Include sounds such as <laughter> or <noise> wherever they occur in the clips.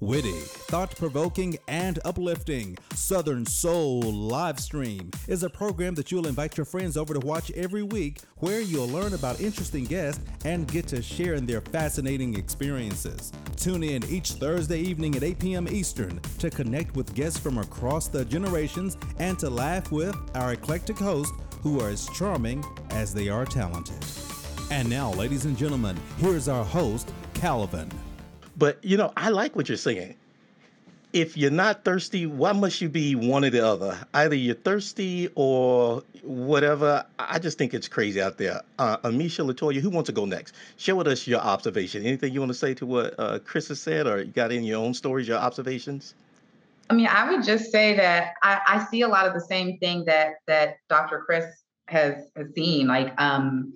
Witty, thought provoking, and uplifting, Southern Soul live stream is a program that you'll invite your friends over to watch every week where you'll learn about interesting guests and get to share in their fascinating experiences. Tune in each Thursday evening at 8 p.m. Eastern to connect with guests from across the generations and to laugh with our eclectic hosts who are as charming as they are talented. And now, ladies and gentlemen, here's our host, Calvin. But you know, I like what you're saying. If you're not thirsty, why must you be one or the other? Either you're thirsty or whatever. I just think it's crazy out there. Uh, Amisha Latoya, who wants to go next? Share with us your observation. Anything you want to say to what uh, Chris has said, or you got in your own stories, your observations? I mean, I would just say that I, I see a lot of the same thing that that Dr. Chris has has seen. Like, um,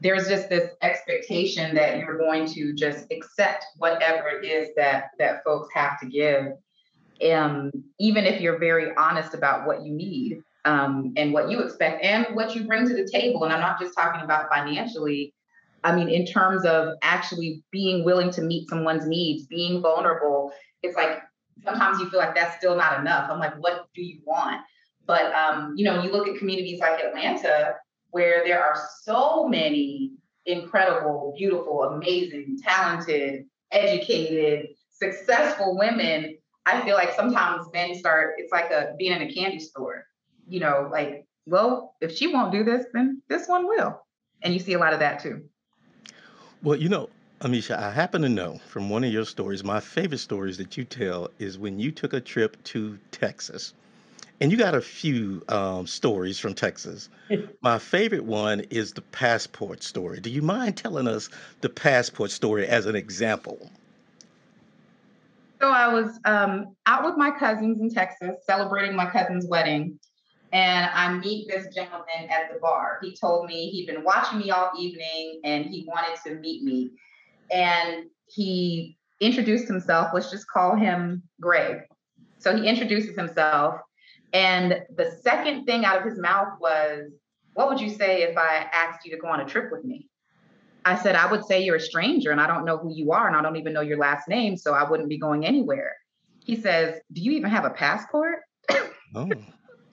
there's just this expectation that you're going to just accept whatever it is that that folks have to give. Um, even if you're very honest about what you need um, and what you expect and what you bring to the table. And i'm not just talking about financially. I mean in terms of actually being willing to meet someone's needs being vulnerable it's like sometimes you feel like that's still not enough. I'm like what do you want? But um, you know you look at communities like atlanta where there are so many incredible, beautiful, amazing, talented, educated, successful women. I feel like sometimes men start, it's like a being in a candy store, you know, like, well, if she won't do this, then this one will. And you see a lot of that too. Well, you know, Amisha, I happen to know from one of your stories, my favorite stories that you tell is when you took a trip to Texas and you got a few um, stories from Texas. <laughs> My favorite one is the passport story. Do you mind telling us the passport story as an example? So I was um, out with my cousins in Texas celebrating my cousin's wedding. And I meet this gentleman at the bar. He told me he'd been watching me all evening and he wanted to meet me. And he introduced himself. Let's just call him Greg. So he introduces himself and the second thing out of his mouth was, What would you say if I asked you to go on a trip with me? I said, I would say you're a stranger and I don't know who you are and I don't even know your last name, so I wouldn't be going anywhere. He says, Do you even have a passport? Oh.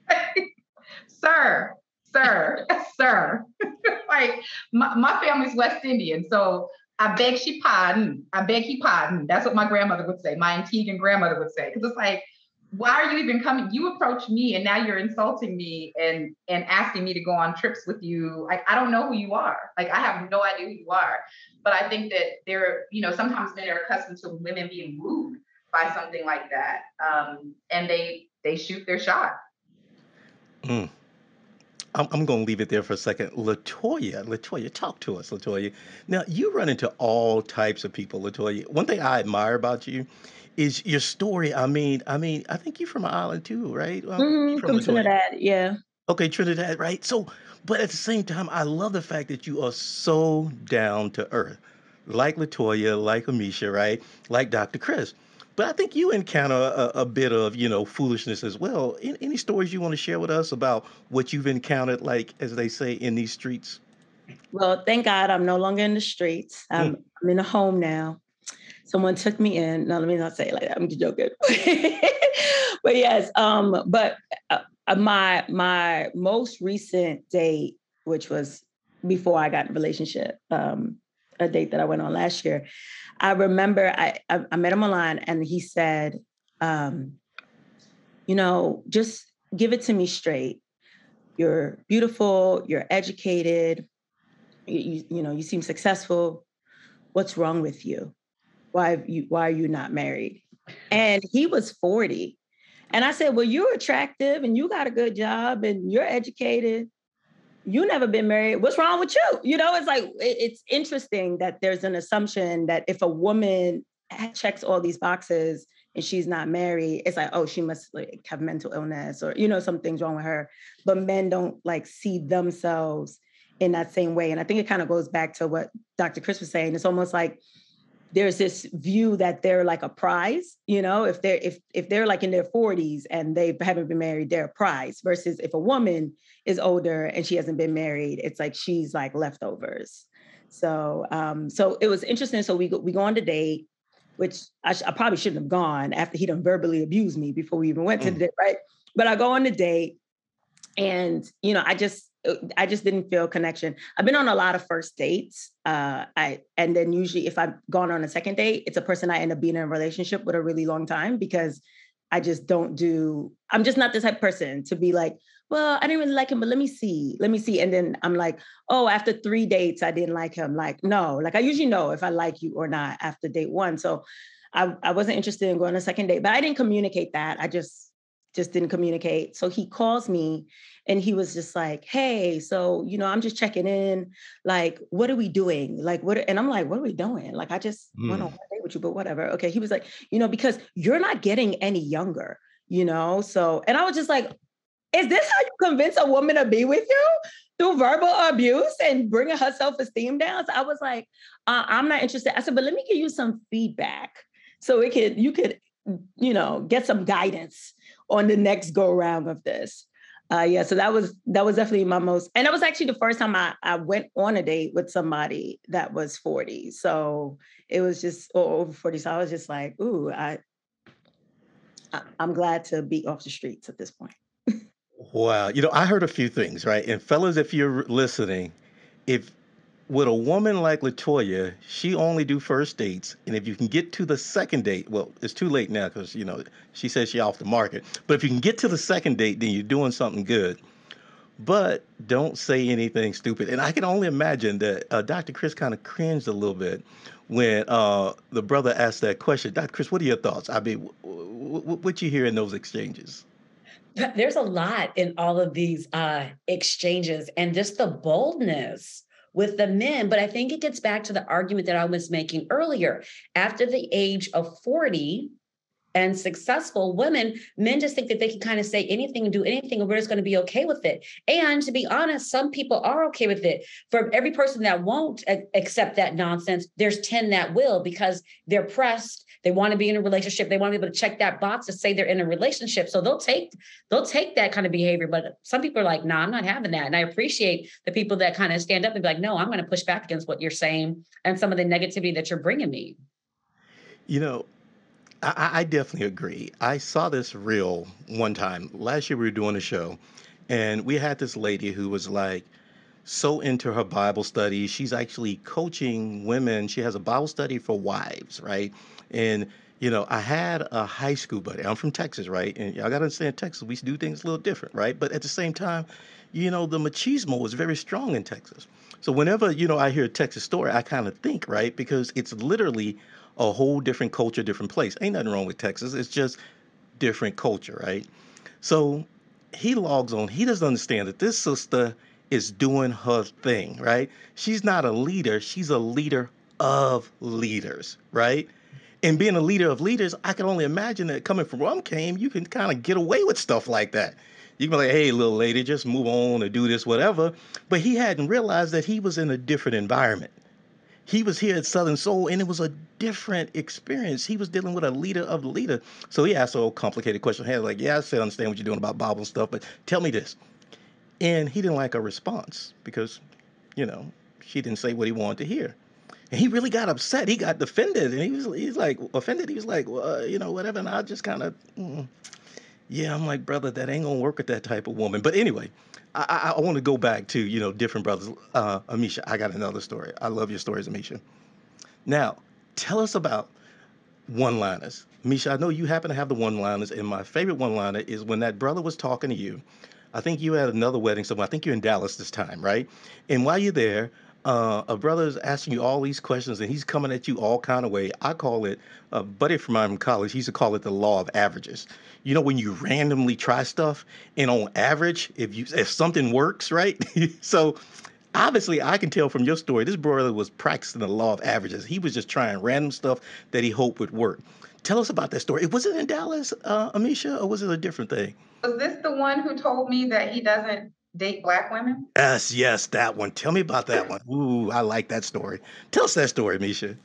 <laughs> sir, sir, <laughs> sir. <laughs> like my, my family's West Indian, so I beg she pardon. I beg he pardon. That's what my grandmother would say. My Antiguan grandmother would say. Because it's like, why are you even coming? You approached me and now you're insulting me and and asking me to go on trips with you. Like I don't know who you are. Like I have no idea who you are. But I think that there, you know, sometimes men are accustomed to women being wooed by something like that, um, and they they shoot their shot. Mm. I'm, I'm going to leave it there for a second. Latoya, Latoya, talk to us, Latoya. Now you run into all types of people, Latoya. One thing I admire about you is your story. I mean, I mean, I think you're from an island too, right? Well, mm-hmm, from, from Trinidad, yeah. Okay, Trinidad, right? So, but at the same time, I love the fact that you are so down to earth, like Latoya, like Amisha, right? Like Dr. Chris. But I think you encounter a, a bit of, you know, foolishness as well. Any, any stories you want to share with us about what you've encountered, like as they say, in these streets? Well, thank God I'm no longer in the streets. I'm, mm. I'm in a home now someone took me in. No, let me not say it like that. I'm joking. <laughs> but yes, um, but uh, uh, my my most recent date, which was before I got in a relationship, um, a date that I went on last year, I remember I I, I met him online and he said, um, you know, just give it to me straight. You're beautiful. You're educated. You, you, you know, you seem successful. What's wrong with you? Why you why are you not married? And he was 40. And I said, Well, you're attractive and you got a good job and you're educated. You never been married. What's wrong with you? You know, it's like it's interesting that there's an assumption that if a woman checks all these boxes and she's not married, it's like, oh, she must like have mental illness or you know, something's wrong with her. But men don't like see themselves in that same way. And I think it kind of goes back to what Dr. Chris was saying. It's almost like there's this view that they're like a prize you know if they're if if they're like in their 40s and they haven't been married they're a prize versus if a woman is older and she hasn't been married it's like she's like leftovers so um so it was interesting so we go we go on the date which I, sh- I probably shouldn't have gone after he done verbally abused me before we even went to mm. the date, right? But I go on the date, and you know, I just I just didn't feel connection. I've been on a lot of first dates. Uh, I and then usually if I've gone on a second date, it's a person I end up being in a relationship with a really long time because I just don't do. I'm just not the type person to be like, well, I didn't really like him, but let me see, let me see. And then I'm like, oh, after three dates, I didn't like him. Like, no, like I usually know if I like you or not after date one. So I, I wasn't interested in going on a second date, but I didn't communicate that. I just just didn't communicate. So he calls me and he was just like, Hey, so, you know, I'm just checking in. Like, what are we doing? Like, what? And I'm like, What are we doing? Like, I just mm. went on a date with you, but whatever. Okay. He was like, You know, because you're not getting any younger, you know? So, and I was just like, is this how you convince a woman to be with you? Through verbal abuse and bringing her self-esteem down. So I was like, uh, I'm not interested. I said, but let me give you some feedback so it could you could you know get some guidance on the next go around of this. Uh, yeah, so that was that was definitely my most, and that was actually the first time I I went on a date with somebody that was 40. So it was just over 40. So I was just like, ooh, I, I I'm glad to be off the streets at this point. <laughs> Wow. You know, I heard a few things, right? And fellas, if you're listening, if with a woman like Latoya, she only do first dates, and if you can get to the second date, well, it's too late now because you know she says she off the market. But if you can get to the second date, then you're doing something good. But don't say anything stupid. And I can only imagine that uh, Dr. Chris kind of cringed a little bit when uh, the brother asked that question. Dr. Chris, what are your thoughts? I mean, w- w- what you hear in those exchanges? There's a lot in all of these uh, exchanges, and just the boldness with the men. But I think it gets back to the argument that I was making earlier. After the age of 40, and successful women, men just think that they can kind of say anything and do anything, and we're just going to be okay with it. And to be honest, some people are okay with it. For every person that won't accept that nonsense, there's 10 that will because they're pressed they want to be in a relationship. They want to be able to check that box to say they're in a relationship. So they'll take they'll take that kind of behavior. But some people are like, no, nah, I'm not having that. And I appreciate the people that kind of stand up and be like, no, I'm going to push back against what you're saying and some of the negativity that you're bringing me. You know, I, I definitely agree. I saw this reel one time last year. We were doing a show, and we had this lady who was like so into her Bible study. She's actually coaching women. She has a Bible study for wives, right? And you know, I had a high school buddy. I'm from Texas, right? And y'all gotta understand Texas, we do things a little different, right? But at the same time, you know, the machismo is very strong in Texas. So whenever, you know, I hear a Texas story, I kind of think, right? Because it's literally a whole different culture, different place. Ain't nothing wrong with Texas. It's just different culture, right? So he logs on. He doesn't understand that this sister is doing her thing, right? She's not a leader. She's a leader of leaders, right? and being a leader of leaders, I can only imagine that coming from where I came, you can kind of get away with stuff like that. You can be like, hey, little lady, just move on or do this, whatever. But he hadn't realized that he was in a different environment. He was here at Southern Soul, and it was a different experience. He was dealing with a leader of the leader. So he asked a complicated question. He was like, yeah, I said, understand what you're doing about Bible stuff, but tell me this. And he didn't like a response because, you know, she didn't say what he wanted to hear. And he really got upset. He got defended, and he was he's like offended. He was like, well, you know, whatever. And I just kind of, mm. yeah, I'm like, brother, that ain't gonna work with that type of woman. But anyway, I, I, want to go back to you know different brothers. Uh, Amisha, I got another story. I love your stories, Amisha. Now, tell us about one-liners. Misha, I know you happen to have the one-liners, and my favorite one-liner is when that brother was talking to you. I think you had another wedding somewhere. I think you're in Dallas this time, right? And while you're there, uh, a brother is asking you all these questions and he's coming at you all kind of way. I call it, a buddy from my college, he used to call it the law of averages. You know, when you randomly try stuff and on average, if you if something works, right? <laughs> so obviously I can tell from your story, this brother was practicing the law of averages. He was just trying random stuff that he hoped would work. Tell us about that story. Was it in Dallas, uh, Amisha, or was it a different thing? Was this the one who told me that he doesn't date black women? Yes, yes, that one. Tell me about that one. Ooh, I like that story. Tell us that story, Misha.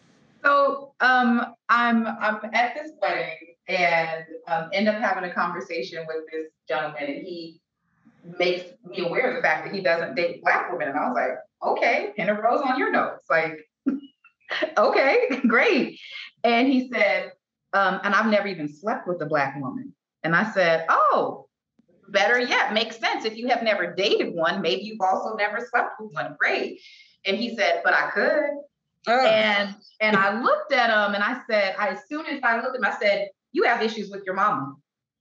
So um, I'm I'm at this wedding and um, end up having a conversation with this gentleman, and he makes me aware of the fact that he doesn't date black women, and I was like, okay, pin a rose on your notes, like. <laughs> okay, <laughs> great. And he said, um, and I've never even slept with a black woman. And I said, oh, better yet, makes sense. If you have never dated one, maybe you've also never slept with one. Great. And he said, but I could. Oh. And and I looked at him and I said, I, as soon as I looked at him, I said, You have issues with your mama.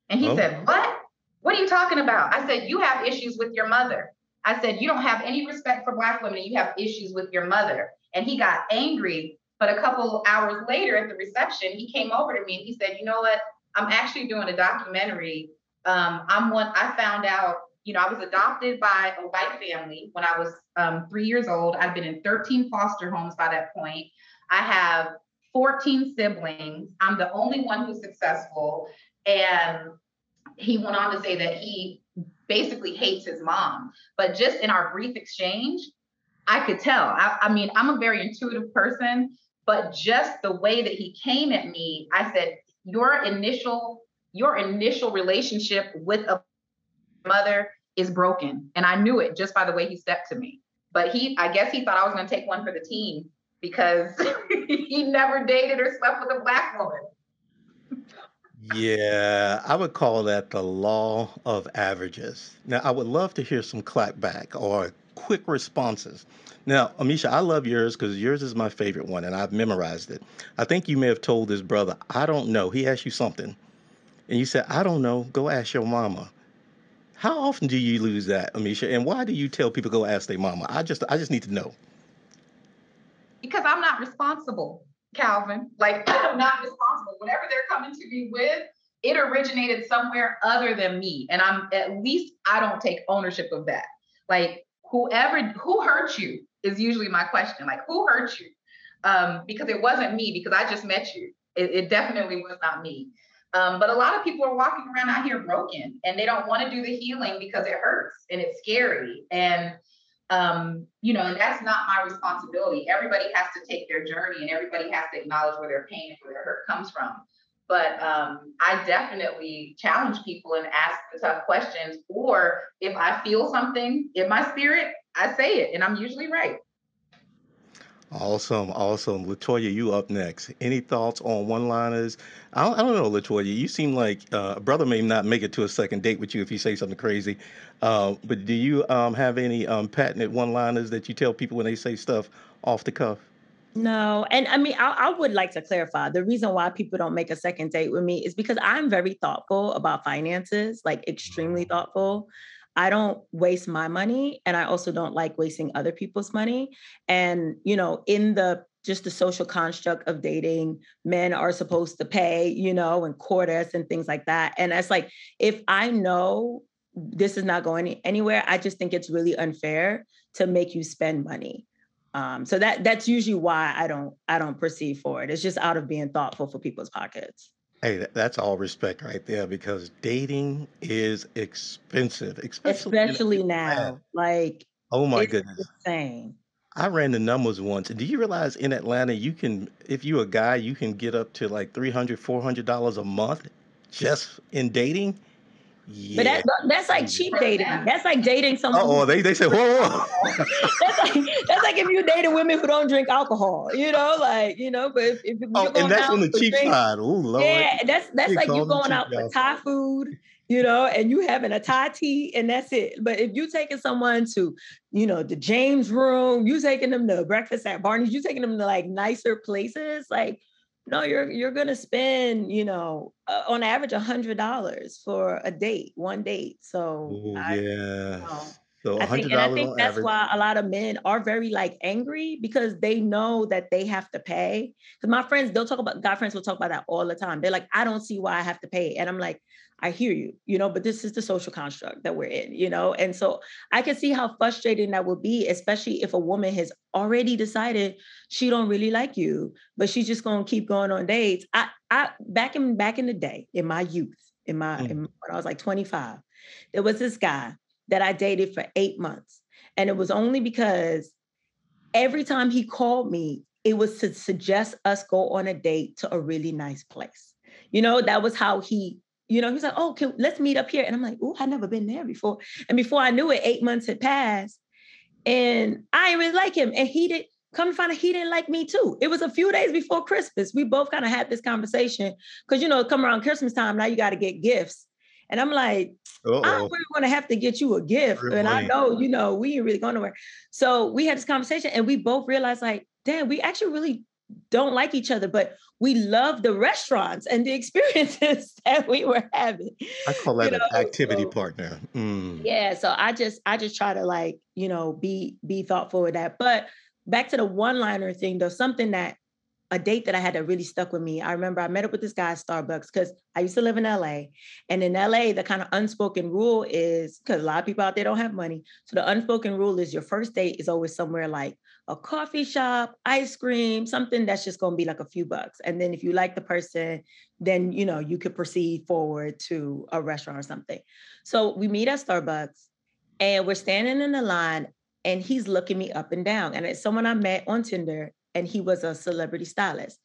And he oh. said, What? What are you talking about? I said, You have issues with your mother. I said, You don't have any respect for Black women and you have issues with your mother. And he got angry. But a couple hours later at the reception, he came over to me and he said, You know what? I'm actually doing a documentary. Um, I'm one, I found out you know, I was adopted by a white family when I was um, three years old. I've been in 13 foster homes by that point. I have 14 siblings. I'm the only one who's successful. And he went on to say that he basically hates his mom. But just in our brief exchange, I could tell. I, I mean, I'm a very intuitive person, but just the way that he came at me, I said, your initial your initial relationship with a mother is broken. And I knew it just by the way he stepped to me. But he, I guess he thought I was going to take one for the team because <laughs> he never dated or slept with a black woman. Yeah, I would call that the law of averages. Now, I would love to hear some clapback or quick responses. Now, Amisha, I love yours because yours is my favorite one and I've memorized it. I think you may have told this brother, I don't know. He asked you something and you said, I don't know. Go ask your mama. How often do you lose that, Amisha? And why do you tell people go ask their mama? I just I just need to know. Because I'm not responsible, Calvin. Like <laughs> I'm not responsible. Whatever they're coming to me with, it originated somewhere other than me. And I'm at least I don't take ownership of that. Like whoever who hurt you is usually my question. Like who hurt you? Um, because it wasn't me, because I just met you. It, it definitely was not me. Um, but a lot of people are walking around out here broken and they don't want to do the healing because it hurts and it's scary. And, um, you know, and that's not my responsibility. Everybody has to take their journey and everybody has to acknowledge where their pain and where their hurt comes from. But um, I definitely challenge people and ask the tough questions. Or if I feel something in my spirit, I say it and I'm usually right. Awesome, awesome. Latoya, you up next. Any thoughts on one-liners? I don't, I don't know, Latoya. You seem like uh, a brother may not make it to a second date with you if you say something crazy. Uh, but do you um, have any um, patented one-liners that you tell people when they say stuff off the cuff? No, and I mean, I, I, would like to clarify the reason why people don't make a second date with me is because I'm very thoughtful about finances, like extremely thoughtful. I don't waste my money and I also don't like wasting other people's money. And, you know, in the just the social construct of dating, men are supposed to pay, you know, and court us and things like that. And it's like, if I know this is not going anywhere, I just think it's really unfair to make you spend money. Um, so that that's usually why I don't I don't proceed for it. It's just out of being thoughtful for people's pockets. Hey, that's all respect right there because dating is expensive, especially, especially now. Like, oh my goodness, insane. I ran the numbers once. Do you realize in Atlanta, you can, if you're a guy, you can get up to like $300, $400 a month just in dating? Yeah. But that, that's like cheap dating. That's like dating someone. Oh, they they say whoa, whoa. <laughs> that's like that's like if you dating women who don't drink alcohol. You know, like you know. But if, if oh, and that's on the cheap drink, side. Oh, Lord. Yeah, that's that's like you going out for Thai food. You know, and you having a Thai tea, and that's it. But if you taking someone to, you know, the James room, you taking them to breakfast at Barney's, you taking them to like nicer places, like no you're you're gonna spend you know uh, on average a hundred dollars for a date one date so Ooh, I, yeah you know, so I think, and I think that's average. why a lot of men are very like angry because they know that they have to pay. Because my friends, they'll talk about guy friends will talk about that all the time. They're like, I don't see why I have to pay. And I'm like, I hear you, you know, but this is the social construct that we're in, you know? And so I can see how frustrating that would be, especially if a woman has already decided she don't really like you, but she's just gonna keep going on dates. I I back in back in the day, in my youth, in my mm. in, when I was like 25, there was this guy that I dated for eight months. And it was only because every time he called me, it was to suggest us go on a date to a really nice place. You know, that was how he you know, he's like, oh, can, let's meet up here. And I'm like, oh, I've never been there before. And before I knew it, eight months had passed. And I didn't really like him. And he did, come to find out he didn't like me too. It was a few days before Christmas. We both kind of had this conversation because you know, come around Christmas time, now you got to get gifts. And I'm like, Uh-oh. I don't really want to have to get you a gift. and I know, you know, we ain't really going nowhere. So we had this conversation and we both realized, like, damn, we actually really don't like each other, but we love the restaurants and the <laughs> experiences that we were having. I call that you know? an activity so, partner. Mm. Yeah. So I just I just try to like, you know, be be thoughtful with that. But back to the one-liner thing, though, something that a date that I had that really stuck with me. I remember I met up with this guy at Starbucks because I used to live in LA. And in LA, the kind of unspoken rule is because a lot of people out there don't have money. So the unspoken rule is your first date is always somewhere like a coffee shop, ice cream, something that's just going to be like a few bucks. And then if you like the person, then you know you could proceed forward to a restaurant or something. So we meet at Starbucks and we're standing in the line and he's looking me up and down. And it's someone I met on Tinder and he was a celebrity stylist.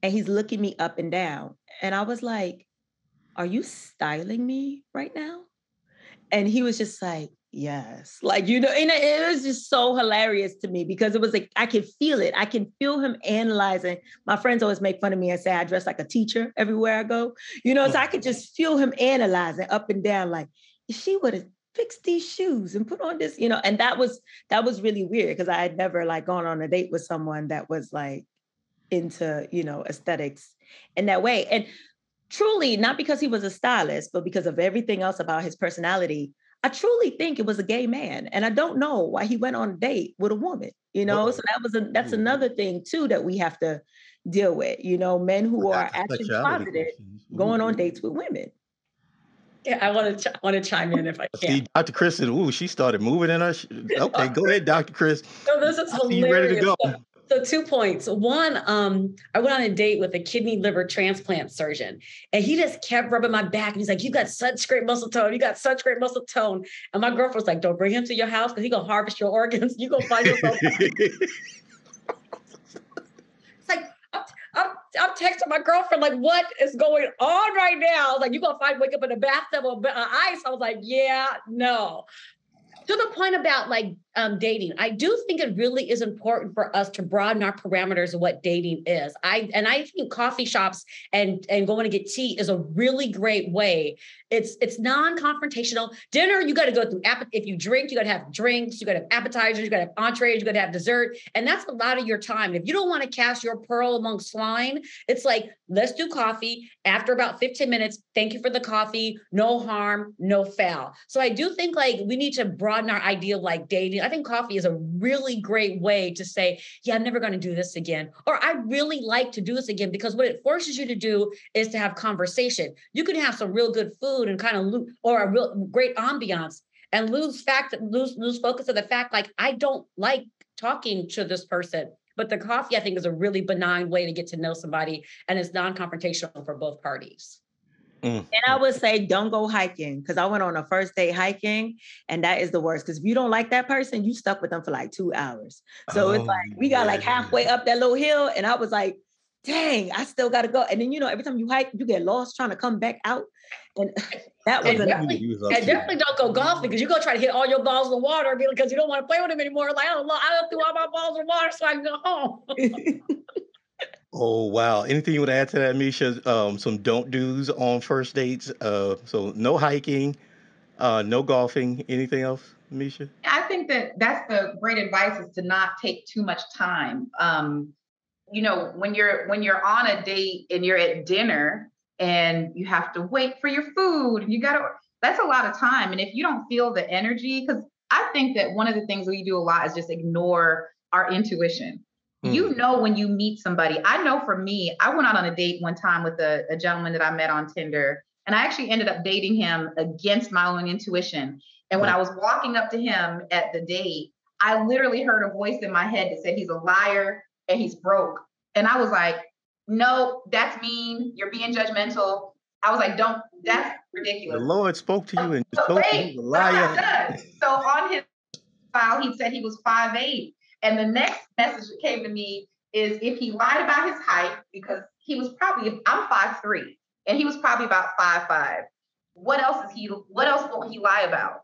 And he's looking me up and down. And I was like, Are you styling me right now? And he was just like, Yes. Like, you know, and it was just so hilarious to me because it was like, I can feel it. I can feel him analyzing. My friends always make fun of me and say I dress like a teacher everywhere I go, you know, so I mm. could just feel him analyzing up and down, like, she would have fixed these shoes and put on this, you know, and that was, that was really weird because I had never like gone on a date with someone that was like into, you know, aesthetics in that way. And truly, not because he was a stylist, but because of everything else about his personality I truly think it was a gay man, and I don't know why he went on a date with a woman. You know, so that was a that's mm-hmm. another thing too that we have to deal with. You know, men who well, are actually closeted going on mm-hmm. dates with women. Yeah, I want to ch- want to chime in if I <laughs> can. See, Dr. Chris said, "Ooh, she started moving in her." Sh- <laughs> okay, go ahead, Dr. Chris. So this is hilarious. You ready to go? So, so two points. One, um, I went on a date with a kidney liver transplant surgeon, and he just kept rubbing my back. And he's like, "You got such great muscle tone. You got such great muscle tone." And my girlfriend was like, "Don't bring him to your house because he gonna harvest your organs. <laughs> You gonna find yourself." <laughs> it's like I'm, I'm, I'm, texting my girlfriend like, "What is going on right now?" I was like, "You gonna find wake up in a bathtub of uh, ice?" I was like, "Yeah, no." To the point about like um, dating. I do think it really is important for us to broaden our parameters of what dating is. I and I think coffee shops and and going to get tea is a really great way. It's it's non-confrontational. Dinner, you got to go through. If you drink, you got to have drinks. You got to have appetizers. You got to have entrees. You got to have dessert, and that's a lot of your time. If you don't want to cast your pearl among swine, it's like let's do coffee. After about 15 minutes, thank you for the coffee. No harm, no foul. So I do think like we need to broaden our idea of like dating I think coffee is a really great way to say, yeah, I'm never going to do this again. Or I really like to do this again because what it forces you to do is to have conversation. You can have some real good food and kind of or a real great ambiance and lose fact lose lose focus of the fact like I don't like talking to this person. But the coffee, I think, is a really benign way to get to know somebody and it's non-confrontational for both parties. Mm. And I would say don't go hiking because I went on a first day hiking and that is the worst. Because if you don't like that person, you stuck with them for like two hours. So oh, it's like we got like halfway up that little hill, and I was like, dang, I still gotta go. And then you know, every time you hike, you get lost trying to come back out. And <laughs> that was and definitely, and definitely don't go golfing because you're gonna try to hit all your balls in the water because you don't want to play with them anymore. Like I don't know, I don't threw all my balls in the water so I can go home. <laughs> Oh wow! Anything you would add to that, Misha? Um, some don't do's on first dates. Uh, so no hiking, uh, no golfing. Anything else, Misha? I think that that's the great advice is to not take too much time. Um, you know, when you're when you're on a date and you're at dinner and you have to wait for your food, you gotta. That's a lot of time, and if you don't feel the energy, because I think that one of the things we do a lot is just ignore our intuition. Mm. You know when you meet somebody. I know for me, I went out on a date one time with a, a gentleman that I met on Tinder, and I actually ended up dating him against my own intuition. And when I was walking up to him at the date, I literally heard a voice in my head that said he's a liar and he's broke. And I was like, no, that's mean. You're being judgmental. I was like, don't, that's ridiculous. The Lord spoke to you and <laughs> told you a liar. So on his file, he said he was five eight. And the next message that came to me is if he lied about his height, because he was probably, I'm five three, and he was probably about five five. What else is he, what else won't he lie about?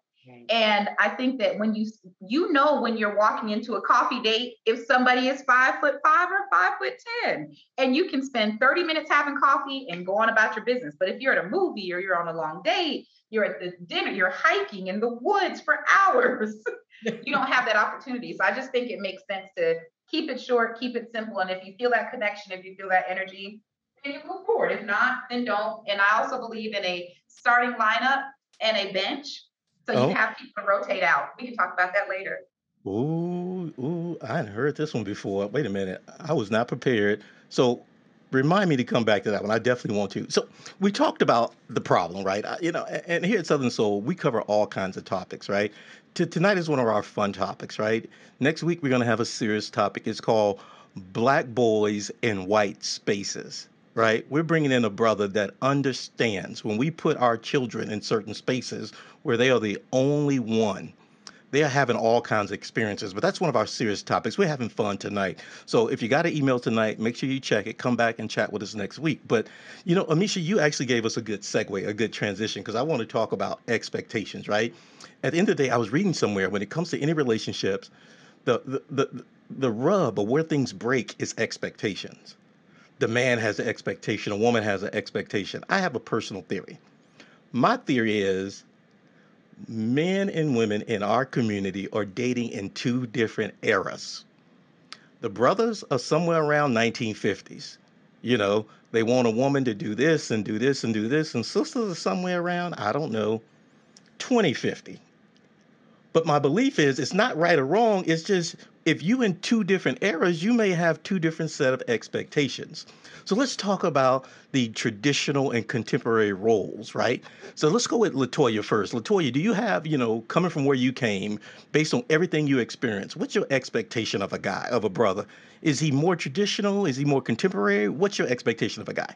And I think that when you you know when you're walking into a coffee date, if somebody is five foot five or five foot ten, and you can spend 30 minutes having coffee and go on about your business. But if you're at a movie or you're on a long date, you're at the dinner, you're hiking in the woods for <laughs> hours. You don't have that opportunity. So I just think it makes sense to keep it short, keep it simple. And if you feel that connection, if you feel that energy, then you move forward. If not, then don't. And I also believe in a starting lineup and a bench. So oh. you have people to rotate out. We can talk about that later. Ooh, ooh, I hadn't heard this one before. Wait a minute. I was not prepared. So remind me to come back to that one. I definitely want to. So we talked about the problem, right? You know, and here at Southern Soul, we cover all kinds of topics, right? To, tonight is one of our fun topics, right? Next week we're going to have a serious topic. It's called Black Boys in White Spaces right? We're bringing in a brother that understands when we put our children in certain spaces where they are the only one. They are having all kinds of experiences, but that's one of our serious topics. We're having fun tonight. So if you got an email tonight, make sure you check it. Come back and chat with us next week. But, you know, Amisha, you actually gave us a good segue, a good transition, because I want to talk about expectations, right? At the end of the day, I was reading somewhere when it comes to any relationships, the, the, the, the rub of where things break is expectations the man has an expectation, a woman has an expectation. I have a personal theory. My theory is men and women in our community are dating in two different eras. The brothers are somewhere around 1950s. You know, they want a woman to do this and do this and do this, and sisters are somewhere around, I don't know, 2050. But my belief is it's not right or wrong. It's just if you in two different eras, you may have two different set of expectations. So let's talk about the traditional and contemporary roles, right? So let's go with Latoya first. Latoya, do you have, you know, coming from where you came, based on everything you experienced, what's your expectation of a guy, of a brother? Is he more traditional? Is he more contemporary? What's your expectation of a guy?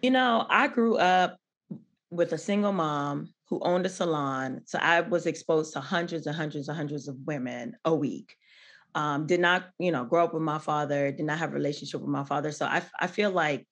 You know, I grew up with a single mom who owned a salon. So I was exposed to hundreds and hundreds and hundreds of women a week. Um, did not, you know, grow up with my father, did not have a relationship with my father. So I, I feel like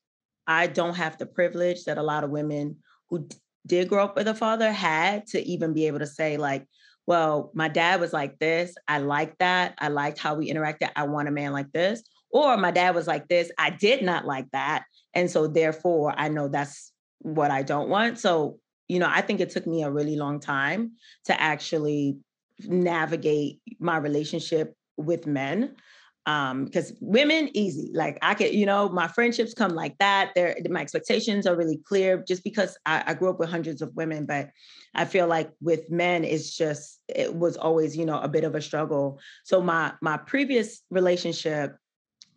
I don't have the privilege that a lot of women who d- did grow up with a father had to even be able to say, like, well, my dad was like this. I like that. I liked how we interacted. I want a man like this. Or my dad was like this. I did not like that. And so therefore I know that's what I don't want. So you know, I think it took me a really long time to actually navigate my relationship with men um because women easy. Like i could you know my friendships come like that. There, my expectations are really clear just because I, I, grew up with hundreds of women but i feel like with men it's just it was always you know a bit of a struggle. So my my previous relationship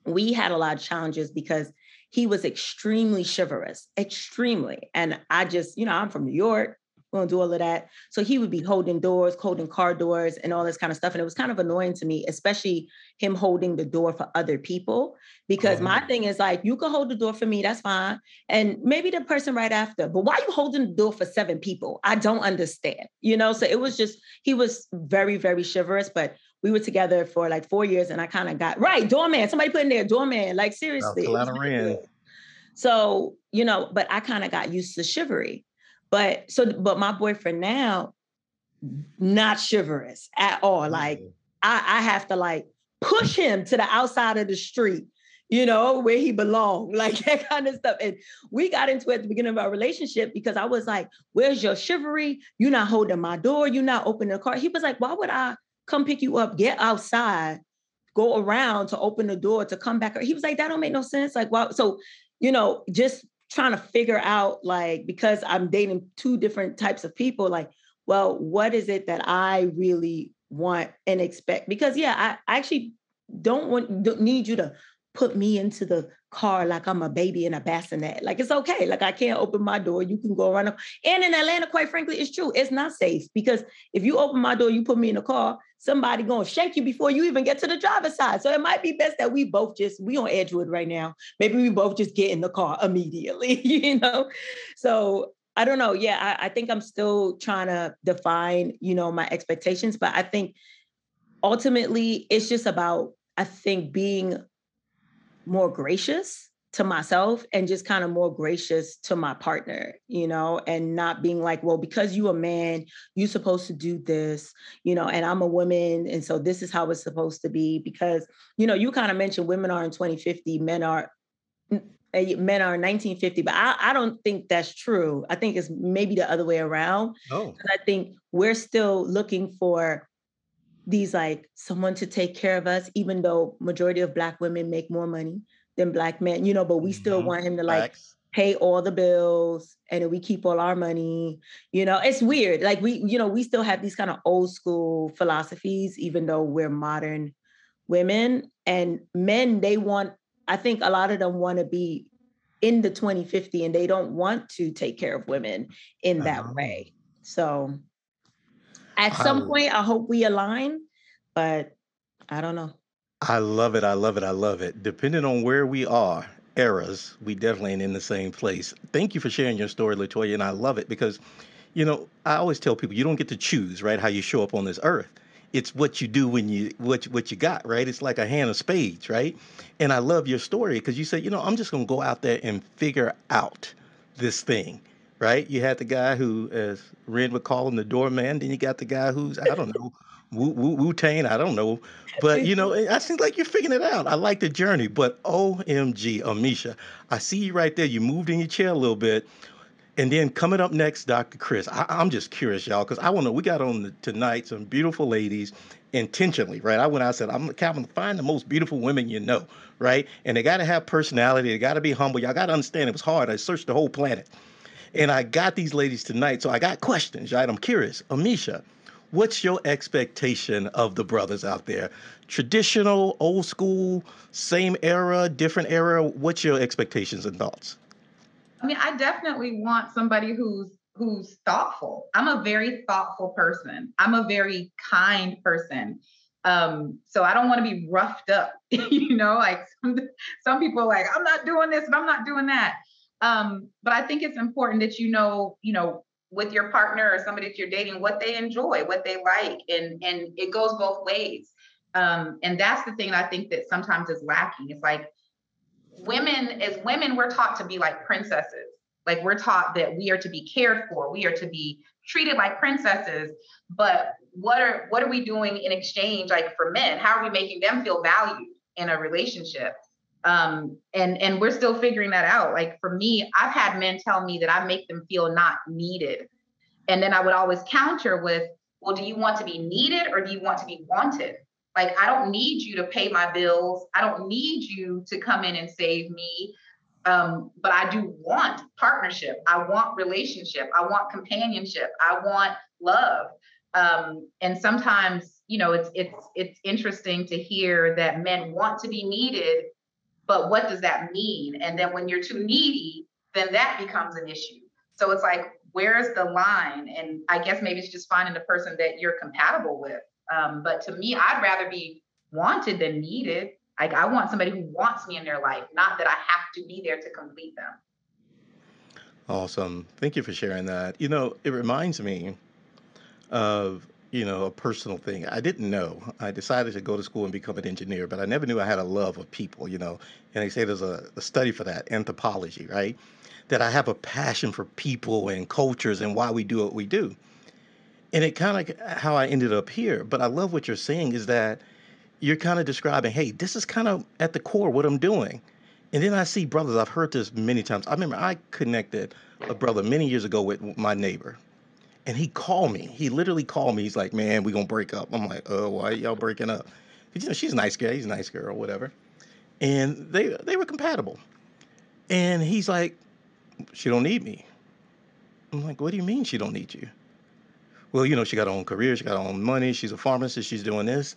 we had a lot of challenges because he was extremely chivalrous, extremely. And I just, you know, I'm from New York, we don't do all of that. So he would be holding doors, holding car doors, and all this kind of stuff. And it was kind of annoying to me, especially him holding the door for other people. Because oh. my thing is like, you can hold the door for me, that's fine. And maybe the person right after, but why are you holding the door for seven people? I don't understand. You know, so it was just, he was very, very chivalrous, but we were together for like four years and I kind of got right, doorman. Somebody put in there, doorman. Like seriously. So, you know, but I kind of got used to chivalry. But so, but my boyfriend now, not chivalrous at all. Like I, I have to like push him to the outside of the street, you know, where he belonged, <laughs> like that kind of stuff. And we got into it at the beginning of our relationship because I was like, Where's your chivalry? You're not holding my door, you're not opening the car. He was like, Why would I come pick you up, get outside, go around to open the door to come back? He was like, That don't make no sense. Like, wow. So, you know, just trying to figure out like because I'm dating two different types of people, like, well, what is it that I really want and expect? Because yeah, I, I actually don't want don't need you to put me into the car like I'm a baby in a bassinet. Like it's okay. Like I can't open my door. You can go around. And in Atlanta, quite frankly, it's true. It's not safe because if you open my door, you put me in a car, somebody gonna shake you before you even get to the driver's side. So it might be best that we both just we on Edgewood right now. Maybe we both just get in the car <laughs> immediately, you know. So I don't know. Yeah, I, I think I'm still trying to define, you know, my expectations, but I think ultimately it's just about I think being more gracious to myself and just kind of more gracious to my partner, you know, and not being like, well, because you a man, you're supposed to do this, you know, and I'm a woman. And so this is how it's supposed to be. Because, you know, you kind of mentioned women are in 2050, men are eh, men are 1950 but I, I don't think that's true i think it's maybe the other way around oh i think we're still looking for these like someone to take care of us even though majority of black women make more money than black men, you know, but we still Mhm. want him to like Facts. pay all the bills and we keep all our money. You know, it's weird. Like we, you know, we still have these kind of old school philosophies, even though we're modern women and men, they want, I think a lot of them want to be in the 2050 and they don't want to take care of women in that Oh. way. So at some I- point, I hope we align, but I don't know. I love it. I love it. I love it. Depending on where we are, eras, we definitely ain't in the same place. Thank you for sharing your story, Latoya, and I love it because, you know, I always tell people you don't get to choose, right, how you show up on this earth. It's what you do when you what you- what you got, right? It's like a hand of spades, right? And I love your story because you said, you know, I'm just gonna go out there and figure out this thing, right? You had the guy who, as Ren would call him, the doorman. Then you got the guy who's I don't know, Wu Wu Tang. I don't know, but you know, I seem like you're figuring it out. I like the journey, but OMG, Amisha, I see you right there. You moved in your chair a little bit. And then coming up next, Dr. Chris. I, I'm just curious, y'all, because I want to. We got on the, tonight some beautiful ladies intentionally, right? I went out and said, I'm Calvin, find the most beautiful women you know, right? And they got to have personality. They got to be humble. Y'all got to understand it was hard. I searched the whole planet. And I got these ladies tonight. So I got questions, right? I'm curious. Amisha, what's your expectation of the brothers out there? Traditional, old school, same era, different era? What's your expectations and thoughts? I mean, I definitely want somebody who's who's thoughtful. I'm a very thoughtful person. I'm a very kind person. Um, so I don't want to be roughed up, <laughs> you know, like some, some people like, I'm not doing this and I'm not doing that. Um, but I think it's important that you know, you know, with your partner or somebody that you're dating, what they enjoy, what they like, and and it goes both ways. Um, and that's the thing I think that sometimes is lacking. It's like women as women we're taught to be like princesses like we're taught that we are to be cared for we are to be treated like princesses but what are what are we doing in exchange like for men how are we making them feel valued in a relationship um and and we're still figuring that out like for me i've had men tell me that i make them feel not needed and then i would always counter with well do you want to be needed or do you want to be wanted like, I don't need you to pay my bills. I don't need you to come in and save me. Um, but I do want partnership. I want relationship. I want companionship. I want love. Um, and sometimes, you know, it's it's it's interesting to hear that men want to be needed, but what does that mean? And then when you're too needy, then that becomes an issue. So it's like, where's the line? And I guess maybe it's just finding the person that you're compatible with. Um, but to me, I'd rather be wanted than needed. Like I want somebody who wants me in their life, not that I have to be there to complete them. Awesome. Thank you for sharing that. You know, it reminds me of, you know, a personal thing. I didn't know. I decided to go to school and become an engineer, but I never knew I had a love of people, you know. And they say there's a, a study for that, anthropology, right? That I have a passion for people and cultures and why we do what we do. And it kind of how I ended up here. But I love what you're saying is that you're kind of describing, hey, this is kind of at the core what I'm doing. And then I see brothers, I've heard this many times. I remember I connected a brother many years ago with my neighbor. And he called me. He literally called me. He's like, man, we to break up. I'm like, oh, why y'all breaking up? you know, she's a nice girl. He's a nice girl, whatever. And they they were compatible. And he's like, she don't need me. I'm like, what do you mean she don't need you? Well, you know, she got her own career, she got her own money, she's a pharmacist, she's doing this.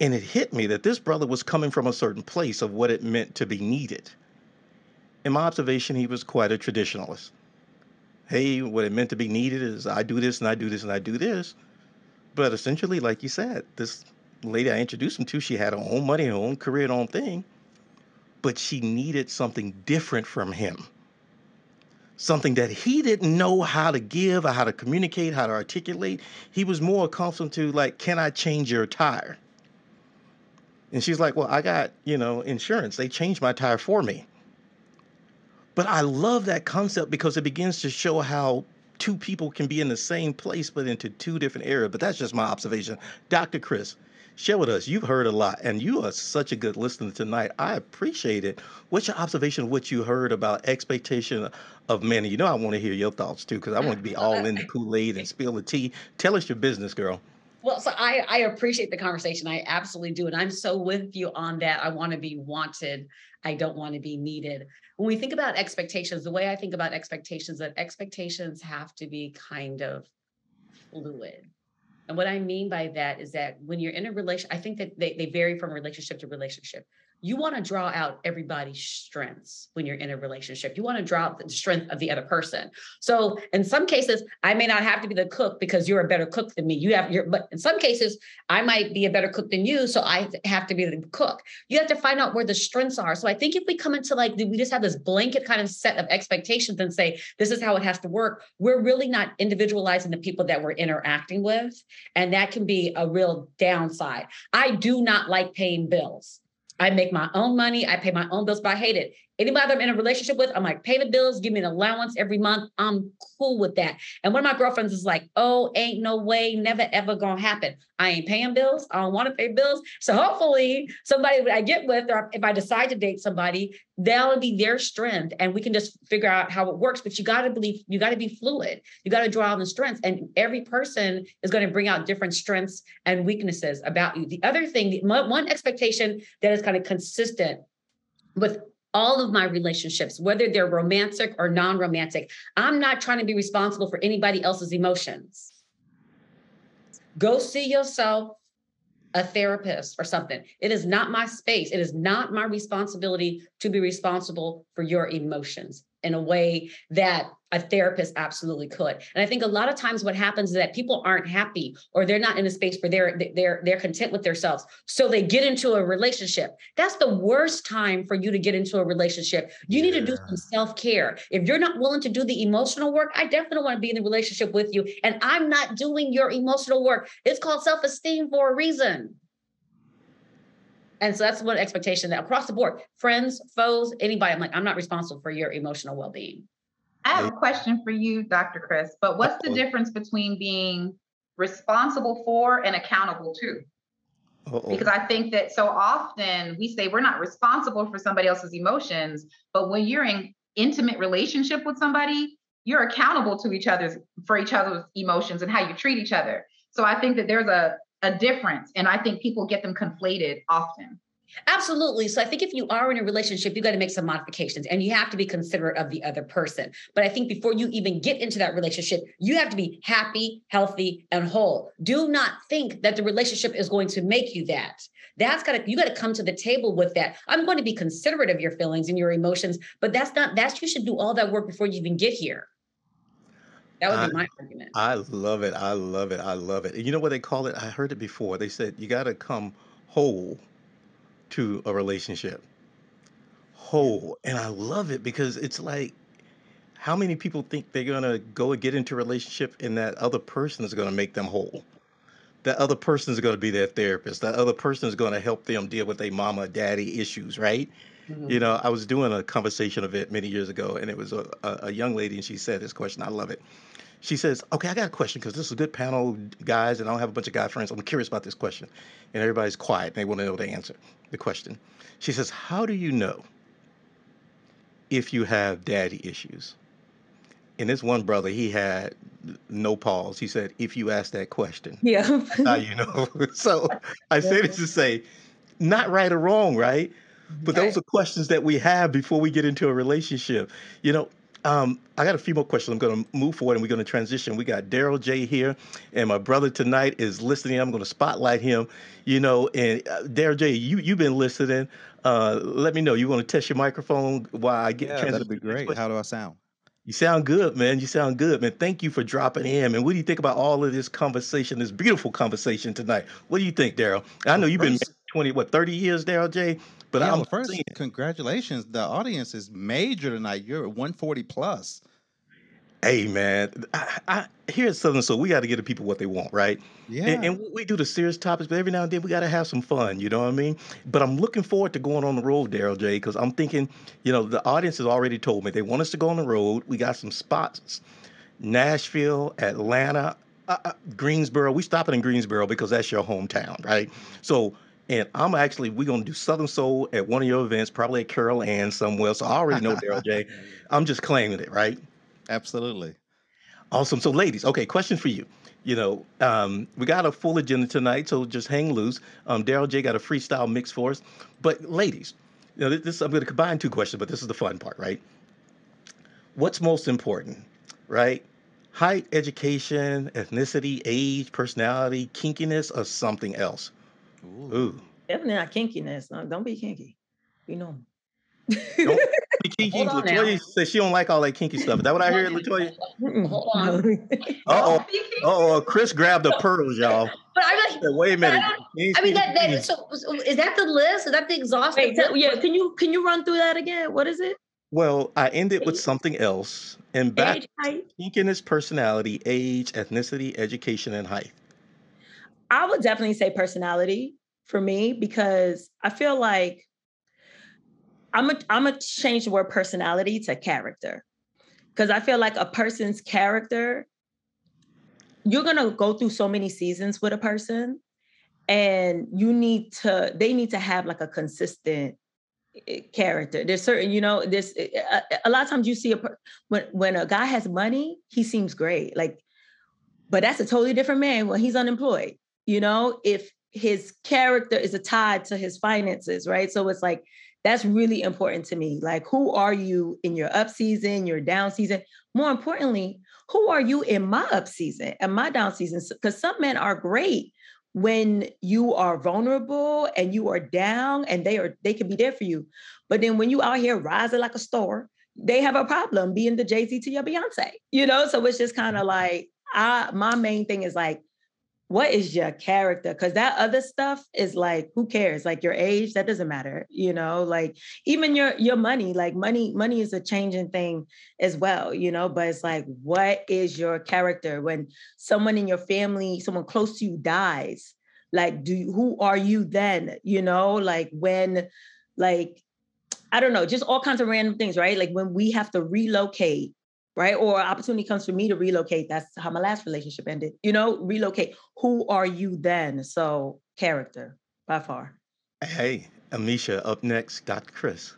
And it hit me that this brother was coming from a certain place of what it meant to be needed. In my observation, he was quite a traditionalist. Hey, what it meant to be needed is I do this and I do this and I do this. But essentially, like you said, this lady I introduced him to, she had her own money, her own career, her own thing. But she needed something different from him something that he didn't know how to give or how to communicate, how to articulate. He was more accustomed to like, can I change your tire? And she's like, well, I got, you know, insurance. They changed my tire for me. But I love that concept because it begins to show how two people can be in the same place but into two different areas. But that's just my observation. Dr. Chris, share with us. You've heard a lot and you are such a good listener tonight. I appreciate it. What's your observation of what you heard about expectation of men? You know, I want to hear your thoughts too because I want to be all in the Kool Aid and spill the tea. Tell us your business, girl. Well, so I, I appreciate the conversation. I absolutely do. And I'm so with you on that. I want to be wanted. I don't want to be needed. When we think about expectations, the way I think about expectations, that expectations have to be kind of fluid. And what I mean by that is that when you're in a relation, I think that they, they vary from relationship to relationship you want to draw out everybody's strengths when you're in a relationship. You want to draw out the strength of the other person. So in some cases, I may not have to be the cook because you're a better cook than me. You have your, but in some cases, I might be a better cook than you. So I have to be the cook. You have to find out where the strengths are. So I think if we come into like, we just have this blanket kind of set of expectations and say, this is how it has to work, we're really not individualizing the people that we're interacting with. And that can be a real downside. I do not like paying bills. I make my own money. I pay my own bills, but I hate it. Anybody that I'm in a relationship with, I'm like, pay the bills, give me an allowance every month. I'm cool with that. And one of my girlfriends is like, oh, ain't no way, never ever gonna happen. I ain't paying bills. I don't want to pay bills. So hopefully, somebody I get with, or if I decide to date somebody, that'll be their strength, and we can just figure out how it works. But you got to believe, you got to be fluid. You got to draw on the strengths, and every person is going to bring out different strengths and weaknesses about you. The other thing, one expectation that is kind of consistent with all of my relationships, whether they're romantic or non romantic, I'm not trying to be responsible for anybody else's emotions. Go see yourself a therapist or something. It is not my space. It is not my responsibility to be responsible for your emotions in a way that a therapist absolutely could. And I think a lot of times what happens is that people aren't happy or they're not in a space where they're they're they're content with themselves. So they get into a relationship. That's the worst time for you to get into a relationship. You yeah. need to do some self-care. If you're not willing to do the emotional work, I definitely want to be in the relationship with you and I'm not doing your emotional work. It's called self-esteem for a reason. And so that's one expectation that across the board, friends, foes, anybody, I'm like, I'm not responsible for your emotional well-being. I have a question for you, Dr. Chris, but what's the difference between being responsible for and accountable to? Uh-oh. Because I think that so often we say we're not responsible for somebody else's emotions, but when you're in intimate relationship with somebody, you're accountable to each other's for each other's emotions and how you treat each other. So I think that there's a a difference and I think people get them conflated often. Absolutely. So I think if you are in a relationship, you got to make some modifications and you have to be considerate of the other person. But I think before you even get into that relationship, you have to be happy, healthy, and whole. Do not think that the relationship is going to make you that. That's got to you got to come to the table with that. I'm going to be considerate of your feelings and your emotions, but that's not that's you should do all that work before you even get here. That would I, be my argument. I love it. I love it. I love it. You know what they call it? I heard it before. They said you got to come whole to a relationship whole and i love it because it's like how many people think they're going to go and get into a relationship and that other person is going to make them whole that other person is going to be their therapist that other person is going to help them deal with their mama daddy issues right mm-hmm. you know i was doing a conversation event many years ago and it was a, a, a young lady and she said this question i love it she says, Okay, I got a question because this is a good panel, guys, and I don't have a bunch of guy friends. I'm curious about this question. And everybody's quiet and they want to know the answer, the question. She says, How do you know if you have daddy issues? And this one brother, he had no pause. He said, If you ask that question, yeah. how you know. <laughs> so I <laughs> say this to say, not right or wrong, right? But those are questions that we have before we get into a relationship. You know, um, I got a few more questions. I'm going to move forward and we're going to transition. We got Daryl J here, and my brother tonight is listening. I'm going to spotlight him. You know, and uh, Daryl J, you you've been listening. Uh, let me know. You want to test your microphone while I get? Yeah, that'd be great. How do I sound? You sound good, man. You sound good, man. Thank you for dropping in. And what do you think about all of this conversation, this beautiful conversation tonight? What do you think, Daryl? I know you've been 20, what, 30 years, Daryl J? But yeah, I'm well, first, congratulations. The audience is major tonight. You're at 140 plus. Hey man, I, I, here at Southern Soul, we got to give the people what they want, right? Yeah. And, and we do the serious topics, but every now and then we got to have some fun. You know what I mean? But I'm looking forward to going on the road, Daryl J, because I'm thinking, you know, the audience has already told me they want us to go on the road. We got some spots: Nashville, Atlanta, uh, uh, Greensboro. We stopping in Greensboro because that's your hometown, right? So. And I'm actually, we're going to do Southern Soul at one of your events, probably at Carol Ann somewhere. So I already know Daryl J. <laughs> I'm just claiming it, right? Absolutely. Awesome. So, ladies, okay, question for you. You know, um, we got a full agenda tonight, so just hang loose. Um, Daryl J got a freestyle mix for us. But, ladies, you know, this I'm going to combine two questions, but this is the fun part, right? What's most important, right? Height, education, ethnicity, age, personality, kinkiness, or something else? Ooh. Ooh. Definitely not kinkiness. No, don't be kinky. Be normal. Don't <laughs> be kinky. Hold on now. Latoya says she don't like all that kinky stuff. Is that what I hear, Latoya? Hold on. Uh-oh. Don't be kinky. Oh, Chris grabbed the pearls, y'all. But I'm like, Wait a minute. I I mean, seen that, the that so, so is that the list? Is that the exhaustive? Wait, tell- list? yeah, can you can you run through that again? What is it? Well, I ended with something else. And back Age, height. kinkiness, personality, age, ethnicity, education, and height. I would definitely say personality for me because I feel like I'm a I'm gonna change the word personality to character. Because I feel like a person's character you're gonna go through so many seasons with a person and you need to they need to have like a consistent eh, character. There's certain you know this a, eh, eh, uh, a lot of times you see a when when a guy has money he seems great like but that's a totally different man when he's unemployed you know if his character is a tied to his finances right? So it's like that's really important to me. Like who are you in your up season your down season? More importantly who are you in my up season and my down season? Because some men are great when you are vulnerable and you are down and they are they can be there for you. But then when you out here rising like a star they have a problem being the jay-z to your beyonce you know? So it's just kind of like i my main thing is like what is your character? Because that other stuff is like who cares? Like your age that doesn't matter you know? Like even your your money like money money is a changing thing as well you know? But it's like what is your character? When someone in your family someone close to you dies like do you, who are you then you know? Like when like i don't know just all kinds of random things right? Like when we have to relocate right? Or opportunity comes for me to relocate. That's how my last relationship ended. You know, relocate. Who are you then? So character by far. Hey, Amisha, up next, Dr. Chris.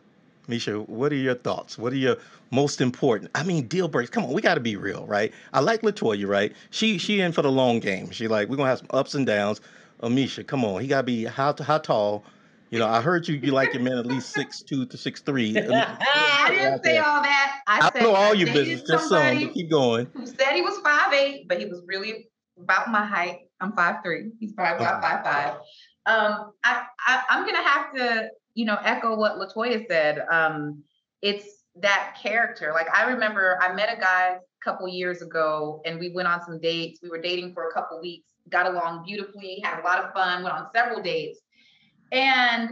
Misha, what are your thoughts? What are your most important? I mean, deal breaks. Come on, we got to be real, right? I like Latoya, right? She she in for the long game. She like we're gonna have some ups and downs. Amisha, come on, he got to be how how tall? You know, I heard you you like your man at least six two to six three. <laughs> I didn't say all that. I, I said know all your business. Just some. keep going. who said he was five eight, but he was really about my height. I'm five three. He's probably about five five. Um, I, I I'm gonna have to, you know, echo what Latoya said. Um, it's that character. Like I remember I met a guy a couple years ago and we went on some dates. We were dating for a couple weeks, got along beautifully, had a lot of fun, went on several dates. And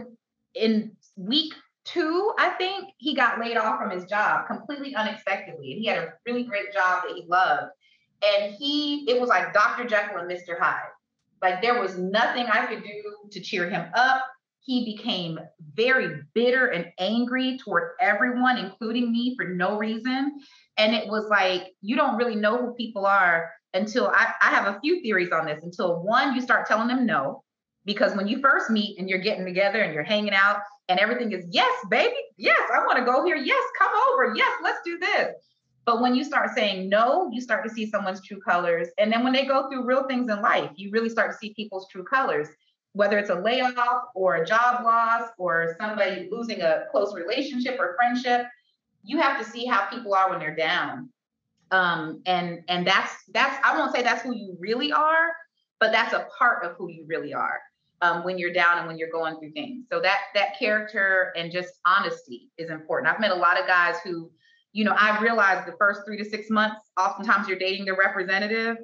in week two, I think he got laid off from his job completely unexpectedly. And he had a really great job that he loved. And he, it was like Dr. Jekyll and Mr. Hyde. Like there was nothing I could do to cheer him up. He became very bitter and angry toward everyone, including me, for no reason. And it was like, you don't really know who people are until I, I have a few theories on this. Until one, you start telling them no. Because when you first meet and you're getting together and you're hanging out and everything is, yes, baby, yes, I want to go here. Yes, come over. Yes, let's do this. But when you start saying no, you start to see someone's true colors. And then when they go through real things in life, you really start to see people's true colors, whether it's a layoff or a job loss or somebody losing a close relationship or friendship. You have to see how people are when they're down. Um, and and that's that's I won't say that's who you really are, but that's a part of who you really are um, when you're down and when you're going through things. So that that character and just honesty is important. I've met a lot of guys who you know, I realized the first three to six months, oftentimes you're dating the representative,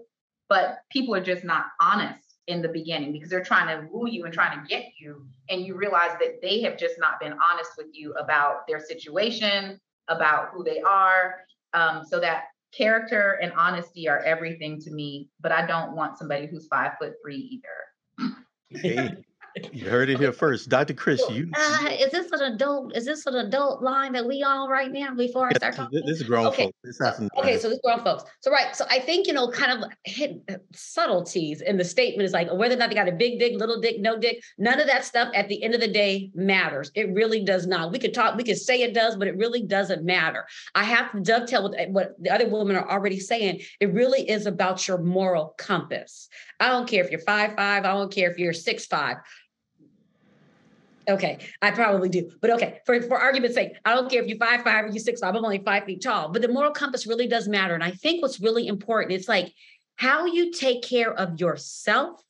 but people are just not honest in the beginning because they're trying to woo you and trying to get you. And you realize that they have just not been honest with you about their situation, about who they are. Um, so that character and honesty are everything to me, but I don't want somebody who's five foot three either. Hey, you heard it here first. Dr. Chris, you. Uh, is this an adult? Is this an adult line that we on right now before I start talking? this is grown Okay. folks. This has Okay, so this grown folks. So right, so I think you know, kind of hit uh, subtleties in the statement is like whether or not they got a big dick, little dick, no dick. None of that stuff at the end of the day matters. It really does not. We could talk, we could say it does, but it really doesn't matter. I have to dovetail with uh, what the other women are already saying. It really is about your moral compass. I don't care if you're five five. I don't care if you're six five. Okay, I probably do, but okay. For for argument's sake, I don't care if you're five five or you're six five. I'm only five feet tall, but the moral compass really does matter. And I think what's really important it's like how you take care of yourself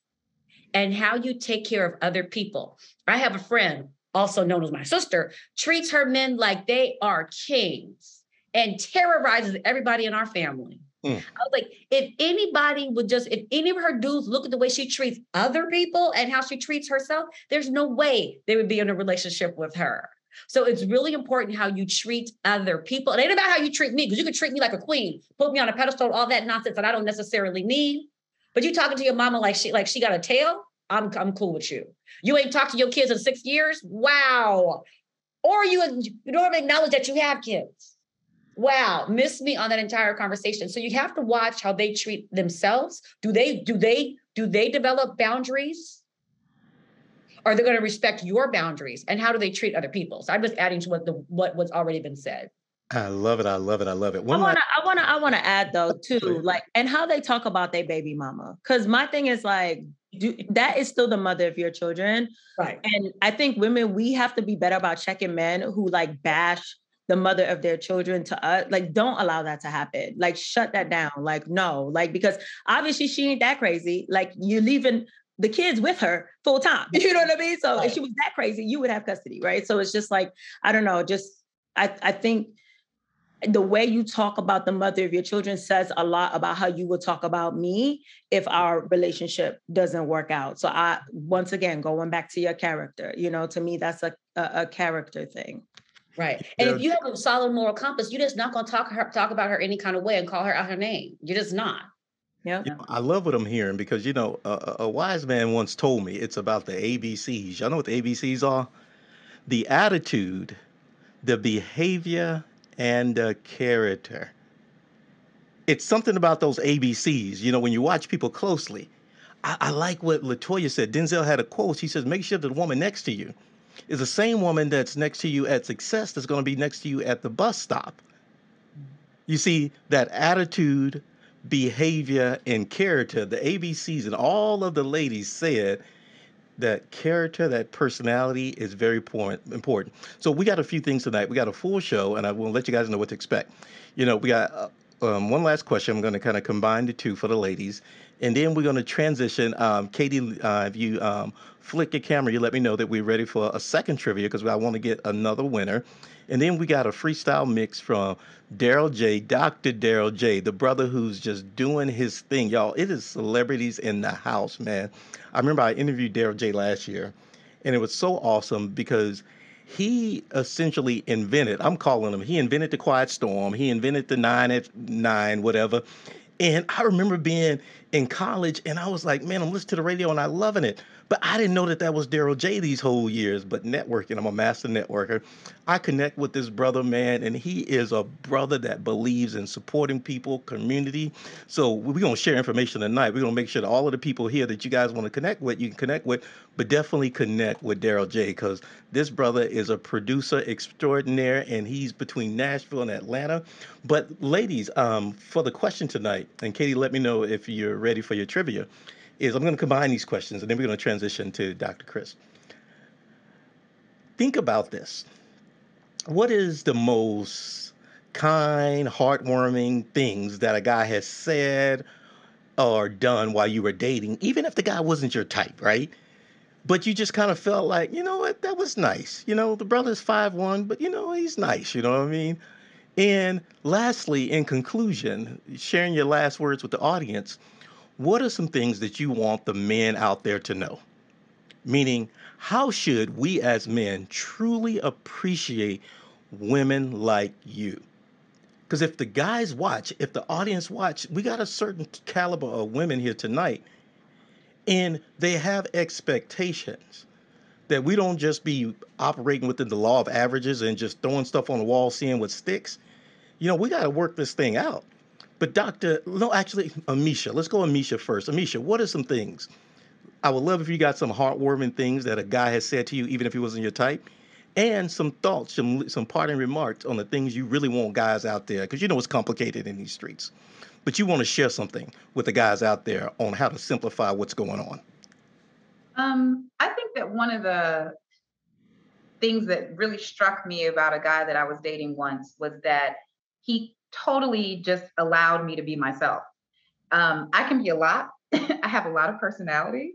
and how you take care of other people. I have a friend, also known as my sister, treats her men like they are kings and terrorizes everybody in our family. Mm. I was like, if anybody would just, if any of her dudes look at the way she treats other people and how she treats herself, there's no way they would be in a relationship with her. So it's really important how you treat other people. It ain't about how you treat me, because you can treat me like a queen, put me on a pedestal, all that nonsense that I don't necessarily need. But you talking to your mama like she like she got a tail, I'm I'm cool with you. You ain't talked to your kids in six years. Wow. Or you you don't even acknowledge that you have kids. Wow, miss me on that entire conversation. So you have to watch how they treat themselves. Do they do they do they develop boundaries? Are they going to respect your boundaries? And how do they treat other people? So I'm just adding to what the what what's already been said. I love it. I love it. I love it. I wanna, I wanna, I wanna add though oh, too, like, and how they talk about their baby mama. Cause my thing is like, do, that is still the mother of your children. Right. And I think women, we have to be better about checking men who like bash the mother of their children to us. Like, don't allow that to happen. Like, shut that down. Like, no, like, because obviously she ain't that crazy. Like, you're leaving the kids with her full time. <laughs> You know what I mean? So Right. if she was that crazy, you would have custody, right? So it's just like, I don't know, just I, I think the way you talk about the mother of your children says a lot about how you would talk about me if our relationship doesn't work out. So I once again going back to your character, you know, to me that's a a, a character thing. Right. <laughs> And if you have a solid moral compass, you're just not going to talk her talk about her any kind of way and call her out her name. You're just not. Yeah. you know, I love what I'm hearing because you know a, a a wise man once told me it's about the ABCs. Y'all know what the ABCs are? The attitude, the behavior, and the character. It's something about those ABCs. You know, when you watch people closely, I, I like what Latoya said. Denzel had a quote. He says, "Make sure the woman next to you is the same woman that's next to you at success that's going to be next to you at the bus stop." You see that attitude, behavior, and character. The ABCs and all of the ladies said that character, that personality is very important. So we got a few things tonight. We got a full show, and I will let you guys know what to expect. You know, we got uh, um, one last question. I'm going to kind of combine the two for the ladies, and then we're going to transition. Um, Katie, uh, if you um, flick your camera, you let me know that we're ready for a second trivia because I want to get another winner. And then we got a freestyle mix from Daryl J, Dr. Daryl J, the brother who's just doing his thing. Y'all, it is celebrities in the house, man. I remember I interviewed Daryl J last year, and it was so awesome because he essentially invented, I'm calling him, he invented the quiet storm, he invented the nine at nine, whatever. And I remember being in college and I was like, man, I'm listening to the radio and I'm loving it. But I didn't know that that was Daryl J these whole years. But networking, I'm a master networker. I connect with this brother, man, and he is a brother that believes in supporting people, community. So we're gonna share information tonight. We're gonna make sure that all of the people here that you guys want to connect with, you can connect with, but definitely connect with Daryl J because this brother is a producer extraordinaire, and he's between Nashville and Atlanta. But ladies, um, for the question tonight, and Katie, let me know if you're ready for your trivia. Is I'm going to combine these questions, and then we're going to transition to Dr. Chris. Think about this. What is the most kind, heartwarming things that a guy has said or done while you were dating, even if the guy wasn't your type, right? But you just kind of felt like, you know what, that was nice. You know, the brother's one, but you know, he's nice, you know what I mean? And lastly, in conclusion, sharing your last words with the audience, what are some things that you want the men out there to know? Meaning, how should we as men truly appreciate women like you? Because if the guys watch, if the audience watch, we got a certain caliber of women here tonight, and they have expectations that we don't just be operating within the law of averages and just throwing stuff on the wall, seeing what sticks. You know, we got to work this thing out. But Dr. No, actually, Amisha, let's go Amisha first. Amisha, what are some things? I would love if you got some heartwarming things that a guy has said to you, even if he wasn't your type, and some thoughts, some some parting remarks on the things you really want guys out there, because you know it's complicated in these streets. But you want to share something with the guys out there on how to simplify what's going on. Um, I think that one of the things that really struck me about a guy that I was dating once was that he totally just allowed me to be myself. Um, I can be a lot. <laughs> I have a lot of personality.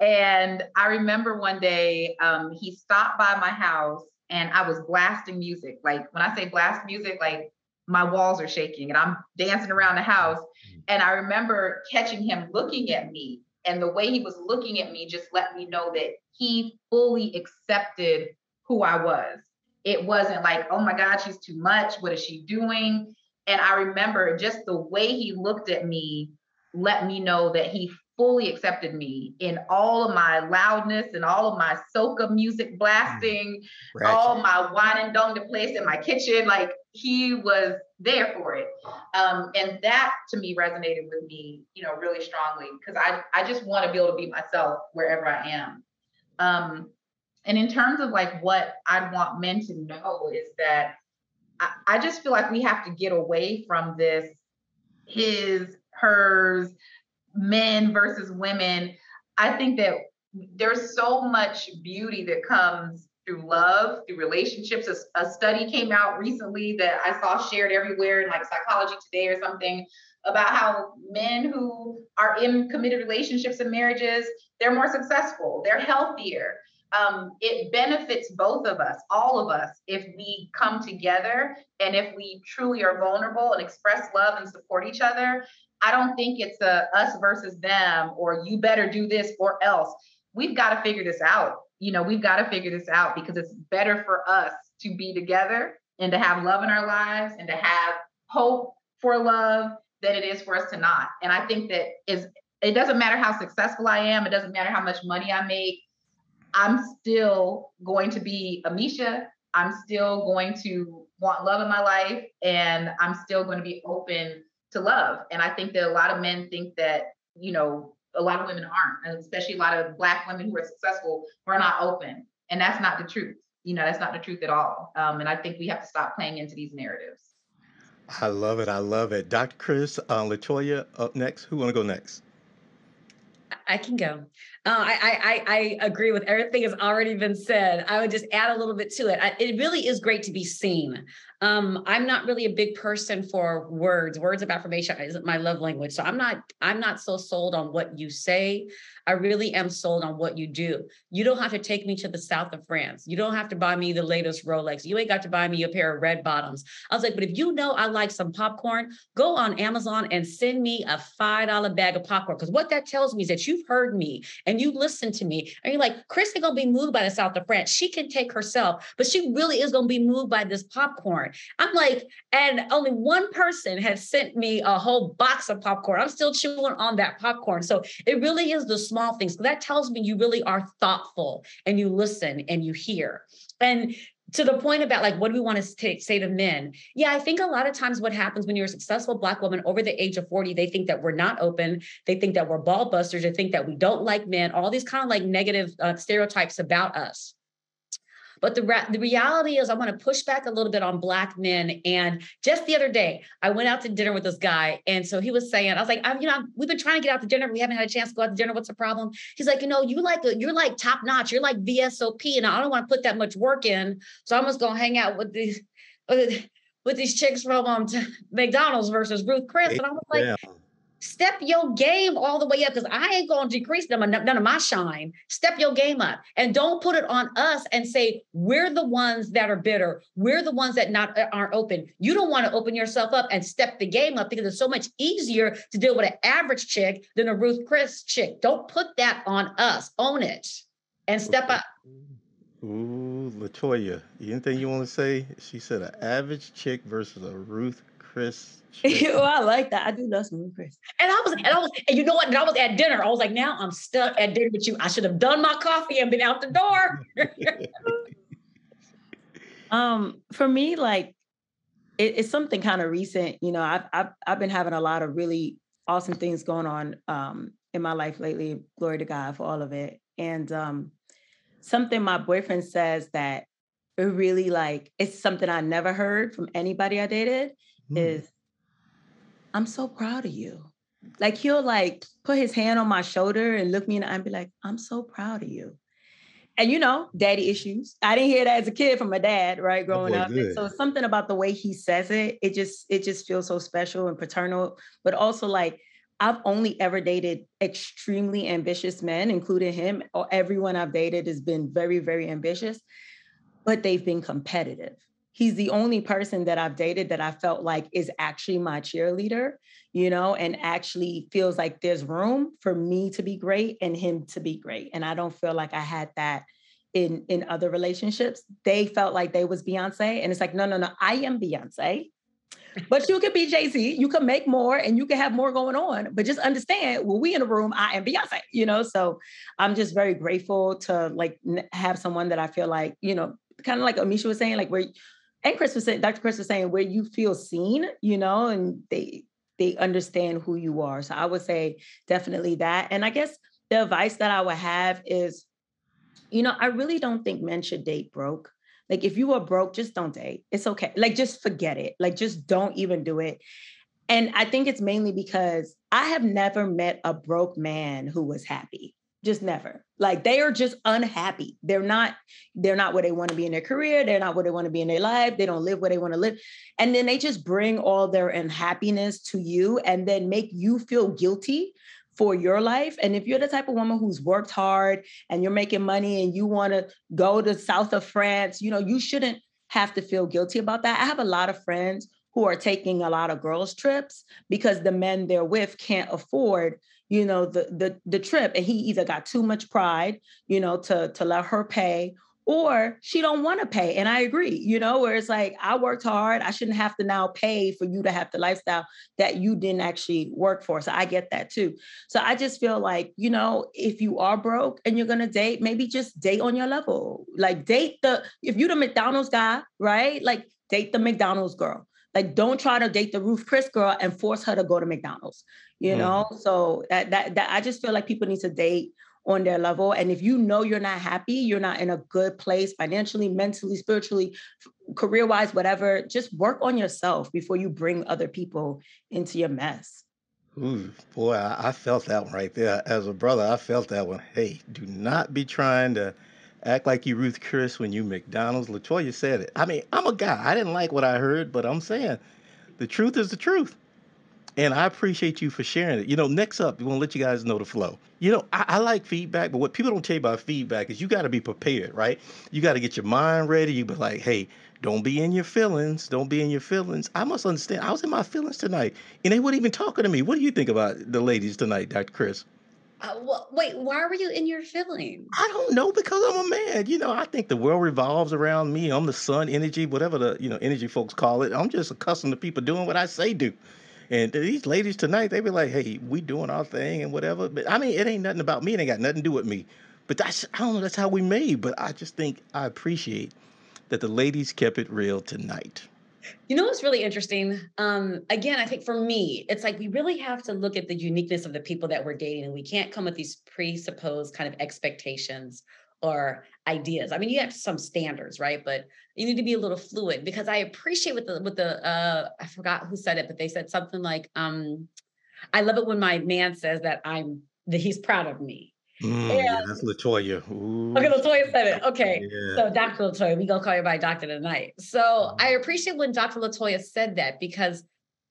And I remember one day um, he stopped by my house and I was blasting music. Like when I say blast music, like my walls are shaking and I'm dancing around the house. Mm-hmm. And I remember catching him looking at me. And the way he was looking at me just let me know that he fully accepted who I was. It wasn't like, oh my God, she's too much. What is she doing? And I remember just the way he looked at me let me know that he fully accepted me in all of my loudness and all of my soca music blasting, right. all my wine and dong to place in my kitchen. Like he was there for it. Um, and that to me resonated with me, you know, really strongly because I, I just want to be able to be myself wherever I am. Um, and in terms of like what I'd want men to know is that I, just feel like we have to get away from this his, hers, men versus women. I think that there's so much beauty that comes through love, through relationships. A, a, study came out recently that I saw shared everywhere in like Psychology Today or something about how men who are in committed relationships and marriages, they're more successful, they're healthier. Um, it benefits both of us, all of us, if we come together and if we truly are vulnerable and express love and support each other. I don't think it's a us versus them or you better do this or else. We've got to figure this out. You know, we've got to figure this out because it's better for us to be together and to have love in our lives and to have hope for love than it is for us to not. And I think that is it doesn't matter how successful I am, it doesn't matter how much money I make. I'm still going to be Amisha. I'm still going to want love in my life and I'm still going to be open to love. And I think that a lot of men think that, you know, a lot of women aren't, especially a lot of black women who are successful who are not open. And that's not the truth. You know, that's not the truth at all. Um, and I think we have to stop playing into these narratives. I love it. I love it. Dr. Chris, uh, Latoya up next. Who want to go next? I can go. Uh, I, I, I agree with everything has already been said. I would just add a little bit to it. I, it really is great to be seen. Um, I'm not really a big person for words. Words of affirmation isn't my love language. So I'm not I'm not so sold on what you say. I really am sold on what you do. You don't have to take me to the south of France. You don't have to buy me the latest Rolex. You ain't got to buy me a pair of red bottoms. I was like, but if you know I like some popcorn, go on Amazon and send me a $5 bag of popcorn. Because what that tells me is that you've heard me and you listen to me. And you're like, Chris ain't gonna be moved by the south of France. She can take herself, but she really is gonna be moved by this popcorn. I'm like, and only one person has sent me a whole box of popcorn. I'm still chewing on that popcorn. So it really is the small things. That tells me you really are thoughtful and you listen and you hear. And to the point about like what do we want to say to men yeah i think a lot of times what happens when you're a successful black woman over the age of 40 they think that we're not open they think that we're ball busters they think that we don't like men all these kind of like negative uh, stereotypes about us but the, the reality is, I want to push back a little bit on Black men. And just the other day, I went out to dinner with this guy. And so he was saying, I was like, I'm, you know, we've been trying to get out to dinner. We haven't had a chance to go out to dinner. What's the problem? He's like, you know, you like, you're like top notch. You're like VSOP. And I don't want to put that much work in. So I'm just going to hang out with these. With these chicks from um, <laughs> McDonald's versus Ruth Chris. And I was like, yeah step your game all the way up because I ain't going to decrease them, none of my shine. Step your game up and don't put it on us and say, we're the ones that are bitter. We're the ones that not aren't open. You don't want to open yourself up and step the game up because it's so much easier to deal with an average chick than a Ruth Chris chick. Don't put that on us. Own it and step up. Ooh, Latoya, anything you want to say? She said an average chick versus a Ruth Chris. <laughs> well, I like that. I do love some Ruth Chris. And I was, and I was, and you know what? And I was at dinner. I was like, now I'm stuck at dinner with you. I should have done my coffee and been out the door. <laughs> um, for me, like it, it's something kind of recent. You know, I've, I've I've been having a lot of really awesome things going on um in my life lately. Glory to God for all of it. And um, something my boyfriend says that it really like it's something I never heard from anybody I dated mm. is I'm so proud of you. Like he'll like put his hand on my shoulder and look me in the eye and be like, I'm so proud of you. And you know, daddy issues. I didn't hear that as a kid from my dad, right? Growing up. So something about the way he says it, it just it just feels so special and paternal, but also like I've only ever dated extremely ambitious men, including him. Or everyone I've dated has been very, very ambitious, but they've been competitive he's the only person that I've dated that I felt like is actually my cheerleader, you know, and actually feels like there's room for me to be great and him to be great. And I don't feel like I had that in in other relationships. They felt like they was Beyonce and it's like no no no, I am Beyonce. But you could be Jay-Z, you can make more and you can have more going on. But just understand, when we in a room, I am Beyonce, you know. So I'm just very grateful to like have someone that I feel like, you know, kind of like Amisha was saying, like where and Chris was saying, Dr. Chris was saying, where you feel seen, you know, and they they understand who you are. So I would say definitely that. And I guess the advice that I would have is, you know, I really don't think men should date broke. Like if you are broke, just don't date. It's okay. Like just forget it. Like just don't even do it. And I think it's mainly because I have never met a broke man who was happy just never. Like they are just unhappy. They're not they're not where they want to be in their career. They're not where they want to be in their life. They don't live where they want to live. And then they just bring all their unhappiness to you and then make you feel guilty for your life. And if you're the type of woman who's worked hard and you're making money and you want to go to south of france you know you shouldn't have to feel guilty about that. I have a lot of friends who are taking a lot of girls trips because the men they're with can't afford you know the the the trip and he either got too much pride you know to to let her pay or she don't want to pay and i agree you know where it's like i worked hard i shouldn't have to now pay for you to have the lifestyle that you didn't actually work for so i get that too so i just feel like you know if you are broke and you're to date maybe just date on your level like date the if you're the mcdonald's guy right like date the mcdonald's girl like don't try to date the Ruth Chris girl and force her to go to McDonald's you mm. know? So that, that that i just feel like people need to date on their level. And if you know you're not happy you're not in a good place financially mentally spiritually career wise whatever just work on yourself before you bring other people into your mess. Ooh, boy I, I felt that one right there. As a brother i felt that one. Hey do not be trying to act like you ruth chris when you mcdonald's latoya said it i mean i'm a guy i didn't like what i heard but i'm saying the truth is the truth and I appreciate you for sharing it. You know, next up, we want to let you guys know the flow. You know, I, I like feedback, but what people don't tell you about feedback is you got to be prepared, right? You got to get your mind ready. You be like, hey, don't be in your feelings. Don't be in your feelings. I must understand. I was in my feelings tonight, and they weren't even talking to me. What do you think about the ladies tonight, Dr. Chris? Uh, wait, why were you in your feelings? I don't know because I'm a man. You know, I think the world revolves around me. I'm the sun energy, whatever the you know energy folks call it. I'm just accustomed to people doing what I say do. And these ladies tonight, they be like, "Hey, we doing our thing and whatever." But I mean, it ain't nothing about me. It ain't got nothing to do with me. But that's I don't know. That's how we made. But I just think I appreciate that the ladies kept it real tonight. You know what's really interesting? Um, again, I think for me, it's like we really have to look at the uniqueness of the people that we're dating, and we can't come with these presupposed kind of expectations or ideas. I mean, you have some standards, right? But you need to be a little fluid because I appreciate with the with the uh I forgot who said it, but they said something like, um, I love it when my man says that I'm that he's proud of me. Mm, yeah, that's Latoya. Ooh. Okay, Latoya said it. <laughs> Okay. Yeah. So Dr. Latoya, we gonna call you by doctor tonight. So I appreciate when Dr. Latoya said that because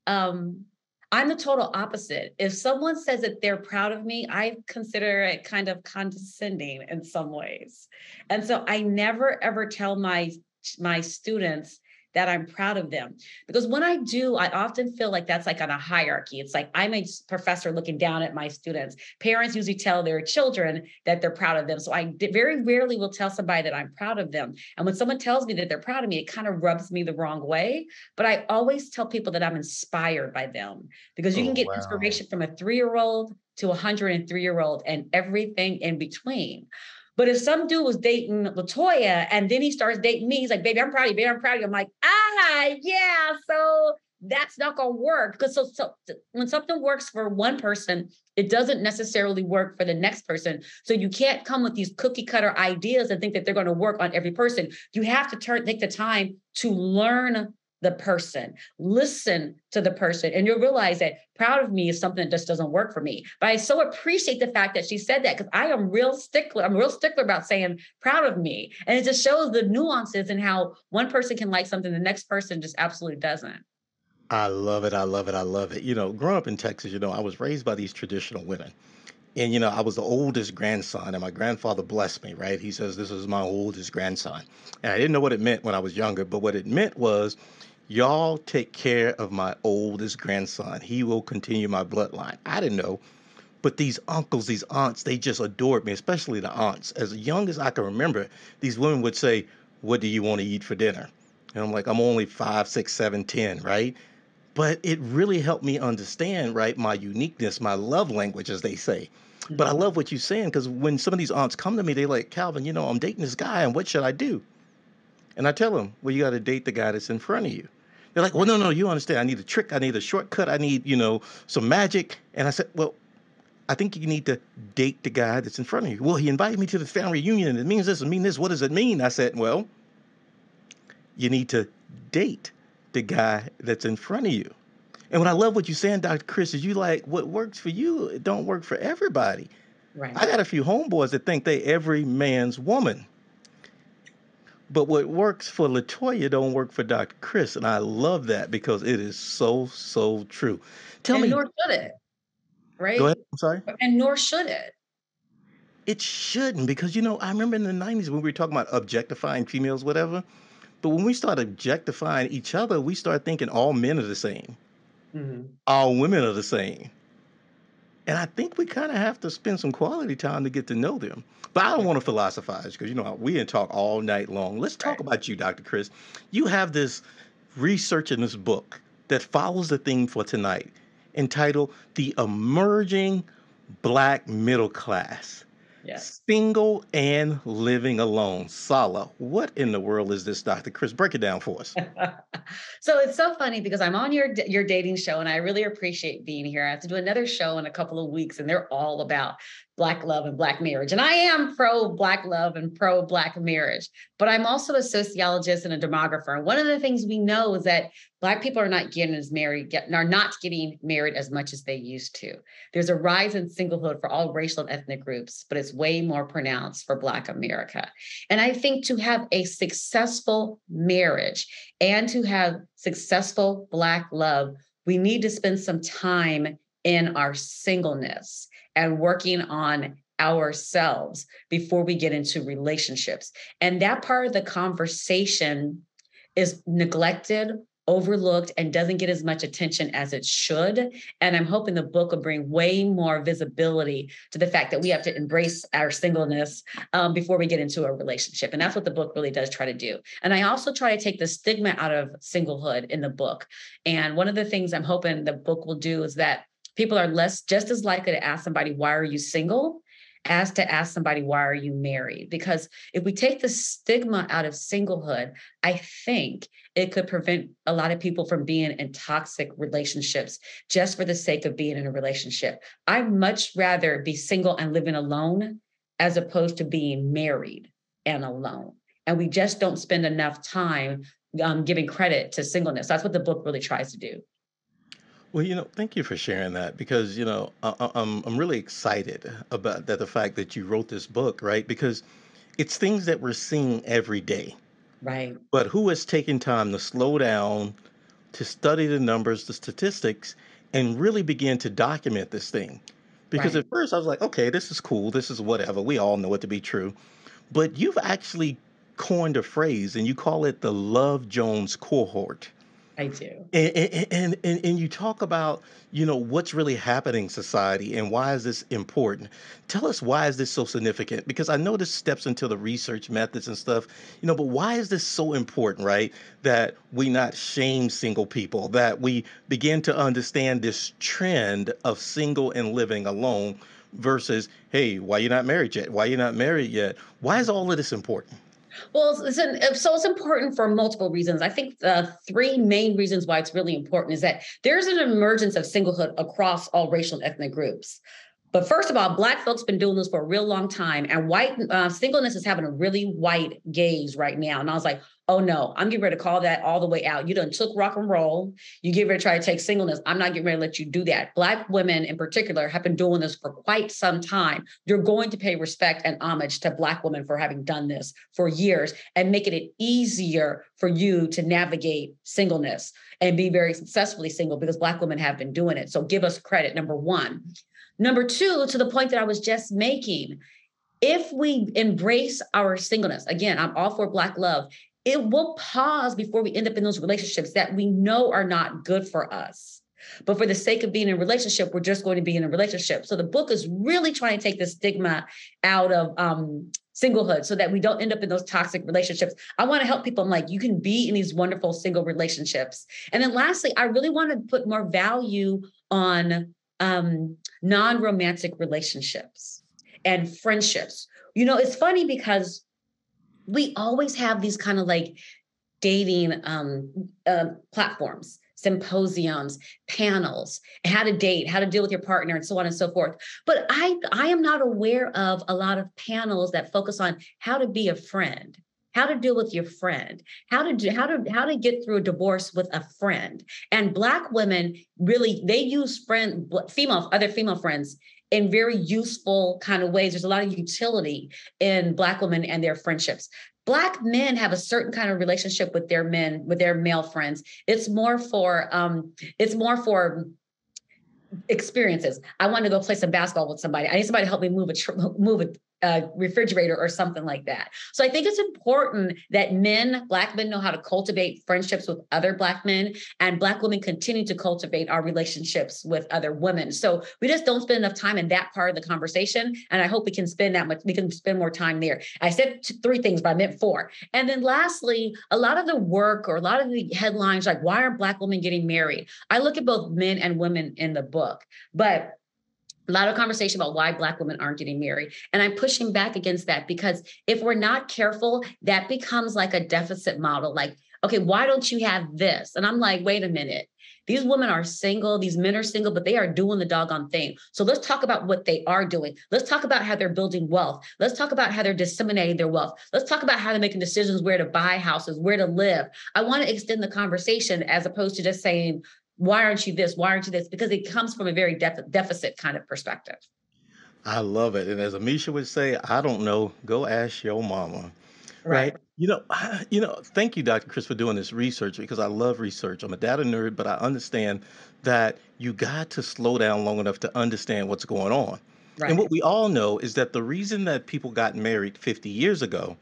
um I'm the total opposite. If someone says that they're proud of me, I consider it kind of condescending in some ways. And so I never ever tell my my students that I'm proud of them. Because when I do, I often feel like that's like on a hierarchy. It's like I'm a professor looking down at my students. Parents usually tell their children that they're proud of them. So I very rarely will tell somebody that I'm proud of them. And when someone tells me that they're proud of me, it kind of rubs me the wrong way. But I always tell people that I'm inspired by them because you oh, can get wow. inspiration from a three year old to a 103 year old and everything in between. But if some dude was dating Latoya and then he starts dating me, he's like, baby, I'm proud of you, baby, I'm proud of you. I'm like, ah, yeah. So that's not gonna work. Because so, so when something works for one person, it doesn't necessarily work for the next person. So you can't come with these cookie cutter ideas and think that they're to work on every person. You have to turn take the time to learn the person, listen to the person, and you'll realize that proud of me is something that just doesn't work for me. But I so appreciate the fact that she said that because I am real stickler. I'm real stickler about saying proud of me. And it just shows the nuances and how one person can like something, the next person just absolutely doesn't. I love it. I love it. I love it. You know, growing up in Texas, you know, I was raised by these traditional women. And, you know, I was the oldest grandson, and my grandfather blessed me, right? He says, This is my oldest grandson. And I didn't know what it meant when I was younger, but what it meant was Y'all take care of my oldest grandson. He will continue my bloodline. I didn't know. But these uncles, these aunts, they just adored me, especially the aunts. As young as I can remember, these women would say, What do you want to eat for dinner? And I'm like, I'm only five, six, seven, ten, right? But it really helped me understand, right, my uniqueness, my love language, as they say. But I love what you're saying because when some of these aunts come to me, they're like, Calvin, you know, I'm dating this guy, and what should I do? And I tell them, well, you got to date the guy that's in front of you. They're like, well, no, no, you understand. I need a trick. I need a shortcut. I need, you know, some magic. And I said, well, I think you need to date the guy that's in front of you. Well, he invited me to the family reunion and it means this and mean this. What does it mean? I said, well, you need to date the guy that's in front of you. And what I love what you're saying, Dr. Chris, is you like what works for you, it don't work for everybody. Right. I got a few homeboys that think they every man's woman. But what works for Latoya don't work for Dr. Chris, and I love that because it is so so true. Tell and me, nor should it, right? Go ahead. I'm sorry. And nor should it. It shouldn't because you know I remember in the '90s when we were talking about objectifying females, whatever. But when we start objectifying each other, we start thinking all men are the same, mm-hmm. all women are the same. And I think we kind of have to spend some quality time to get to know them. But I don't want to philosophize because you know we can talk all night long. Let's talk right. about you, Dr. Chris. You have this research in this book that follows the theme for tonight, entitled "The Emerging Black Middle Class." Yes. Single and living alone. Sala, what in the world is this, Dr. Chris? Break it down for us. <laughs> so it's so funny because I'm on your your dating show and I really appreciate being here. I have to do another show in a couple of weeks and they're all about Black love and Black marriage. And I am pro Black love and pro Black marriage, but I'm also a sociologist and a demographer. And one of the things we know is that Black people are not getting as married, get, are not getting married as much as they used to. There's a rise in singlehood for all racial and ethnic groups, but it's way more pronounced for Black America. And I think to have a successful marriage and to have successful Black love, we need to spend some time in our singleness and working on ourselves before we get into relationships. And that part of the conversation is neglected, overlooked, and doesn't get as much attention as it should. And I'm hoping the book will bring way more visibility to the fact that we have to embrace our singleness um, before we get into a relationship. And that's what the book really does try to do. And I also try to take the stigma out of singlehood in the book. And one of the things I'm hoping the book will do is that people are less just as likely to ask somebody, why are you single? as to ask somebody, why are you married? Because if we take the stigma out of singlehood, I think it could prevent a lot of people from being in toxic relationships just for the sake of being in a relationship. I'd much rather be single and living alone as opposed to being married and alone. And we just don't spend enough time um, giving credit to singleness. That's what the book really tries to do. Well, you know, thank you for sharing that because you know I, I- am I'm really excited about that the fact that you wrote this book, right? Because it's things that we're seeing every day. Right. But who has taken time to slow down, to study the numbers, the statistics, and really begin to document this thing? Because Right. at first I was like, okay, this is cool, this is whatever. We all know it to be true. But you've actually coined a phrase and you call it the Love Jones cohort. I do. And, and, and, and you talk about, you know, what's really happening in society and why is this important? Tell us why is this so significant? Because I know this steps into the research methods and stuff, you know, but why is this so important, right? That we not shame single people, that we begin to understand this trend of single and living alone versus, hey, why you not married yet? Why you not married yet? Why is all of this important? Well, it's an, so it's important for multiple reasons. I think the three main reasons why it's really important is that there's an emergence of singlehood across all racial and ethnic groups. But first of all, Black folks have been doing this for a real long time, and white uh, singleness is having a really white gaze right now. And I was like, oh no, I'm getting ready to call that all the way out. You done took rock and roll. You get ready to try to take singleness. I'm not getting ready to let you do that. Black women in particular have been doing this for quite some time. You're going to pay respect and homage to Black women for having done this for years and making it easier for you to navigate singleness and be very successfully single because Black women have been doing it. So give us credit, number one. Number two, to the point that I was just making, if we embrace our singleness, again, I'm all for Black love, it will pause before we end up in those relationships that we know are not good for us. But for the sake of being in a relationship, we're just going to be in a relationship. So the book is really trying to take the stigma out of um, singlehood so that we don't end up in those toxic relationships. I want to help people. I'm like, you can be in these wonderful single relationships. And then lastly, I really want to put more value on um, non romantic relationships and friendships. You know, it's funny because we always have these kind of like dating um, uh, platforms symposiums panels how to date how to deal with your partner and so on and so forth but i i am not aware of a lot of panels that focus on how to be a friend how to deal with your friend how to do how to how to get through a divorce with a friend and black women really they use friend female other female friends in very useful kind of ways. There's a lot of utility in Black women and their friendships. Black men have a certain kind of relationship with their men, with their male friends. It's more for um, it's more for experiences. I want to go play some basketball with somebody. I need somebody to help me move a tr- move a a refrigerator or something like that. So I think it's important that men, Black men, know how to cultivate friendships with other Black men, and Black women continue to cultivate our relationships with other women. So we just don't spend enough time in that part of the conversation. And I hope we can spend that much, we can spend more time there. I said three things, but I meant four. And then lastly, a lot of the work or a lot of the headlines like, why aren't Black women getting married? I look at both men and women in the book, but a lot of conversation about why black women aren't getting married. And i'm pushing back against that because if we're not careful that becomes like a deficit model. Like okay why don't you have this? And i'm like wait a minute. These women are single. These men are single but they are doing the doggone thing. So let's talk about what they are doing. Let's talk about how they're building wealth. Let's talk about how they're disseminating their wealth. Let's talk about how they're making decisions where to buy houses where to live. I want to extend the conversation as opposed to just saying why aren't you this? Why aren't you this? Because it comes from a very def- deficit kind of perspective. I love it. And as Amisha would say, I don't know. Go ask your mama. Right. You know, <sighs> you know, thank you, Dr. Chris, for doing this research because I love research. I'm a data nerd, but I understand that you got to slow down long enough to understand what's going on. Right. And what we all know is that the reason that people got married 50 years ago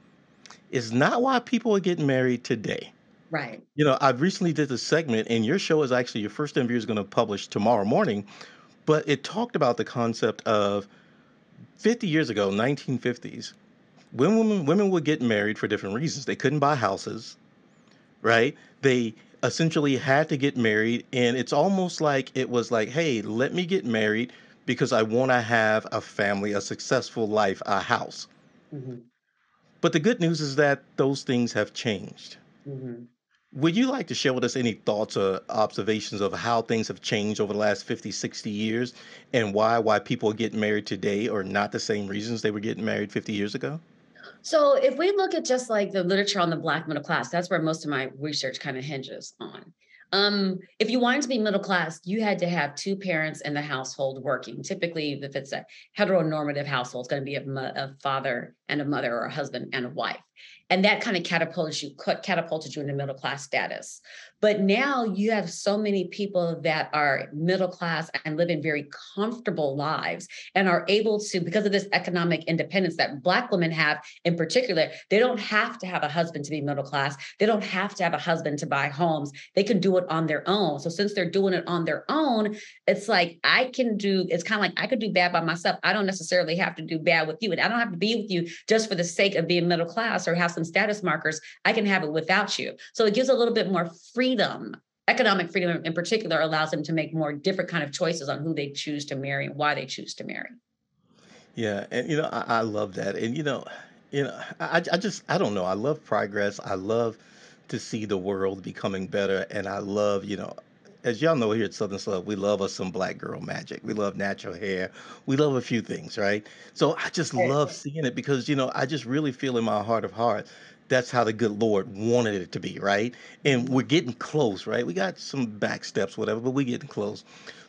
is not why people are getting married today. Right. You know, I've recently did a segment, and your show is actually your first interview is going to publish tomorrow morning, but it talked about the concept of 50 years ago, 1950s, when women women would get married for different reasons. They couldn't buy houses, right? They essentially had to get married, and it's almost like it was like, hey, let me get married because I want to have a family, a successful life, a house. Mm-hmm. But the good news is that those things have changed. Mm-hmm. Would you like to share with us any thoughts or observations of how things have changed over the last 50, 60 years and why why people get married today are not the same reasons they were getting married 50 years ago? So if we look at just like the literature on the black middle class, that's where most of my research kind of hinges on. Um, if you wanted to be middle class, you had to have two parents in the household working. Typically, if it's a heteronormative household, it's going to be a, a father and a mother or a husband and a wife. And that kind of catapulted you catapulted you into middle class status but now you have so many people that are middle class and live in very comfortable lives and are able to, because of this economic independence that Black women have in particular, they don't have to have a husband to be middle class. They don't have to have a husband to buy homes. They can do it on their own. So since they're doing it on their own, it's like I can do, it's kind of like I could do bad by myself. I don't necessarily have to do bad with you. And I don't have to be with you just for the sake of being middle class or have some status markers. I can have it without you. So it gives a little bit more free freedom economic freedom in particular allows them to make more different kind of choices on who they choose to marry and why they choose to marry Yeah, and you know, I, I love that. And you know, you know, I, I just I don't know. I love progress. I love to see the world becoming better, and I love, you know, as y'all know here at Southern Soul, we love us some black girl magic. We love natural hair. We love a few things, right? So I just love seeing it because you know I just really feel in my heart of hearts that's how the good Lord wanted it to be, right? And we're getting close, right? We got some back steps, whatever, but we're getting close.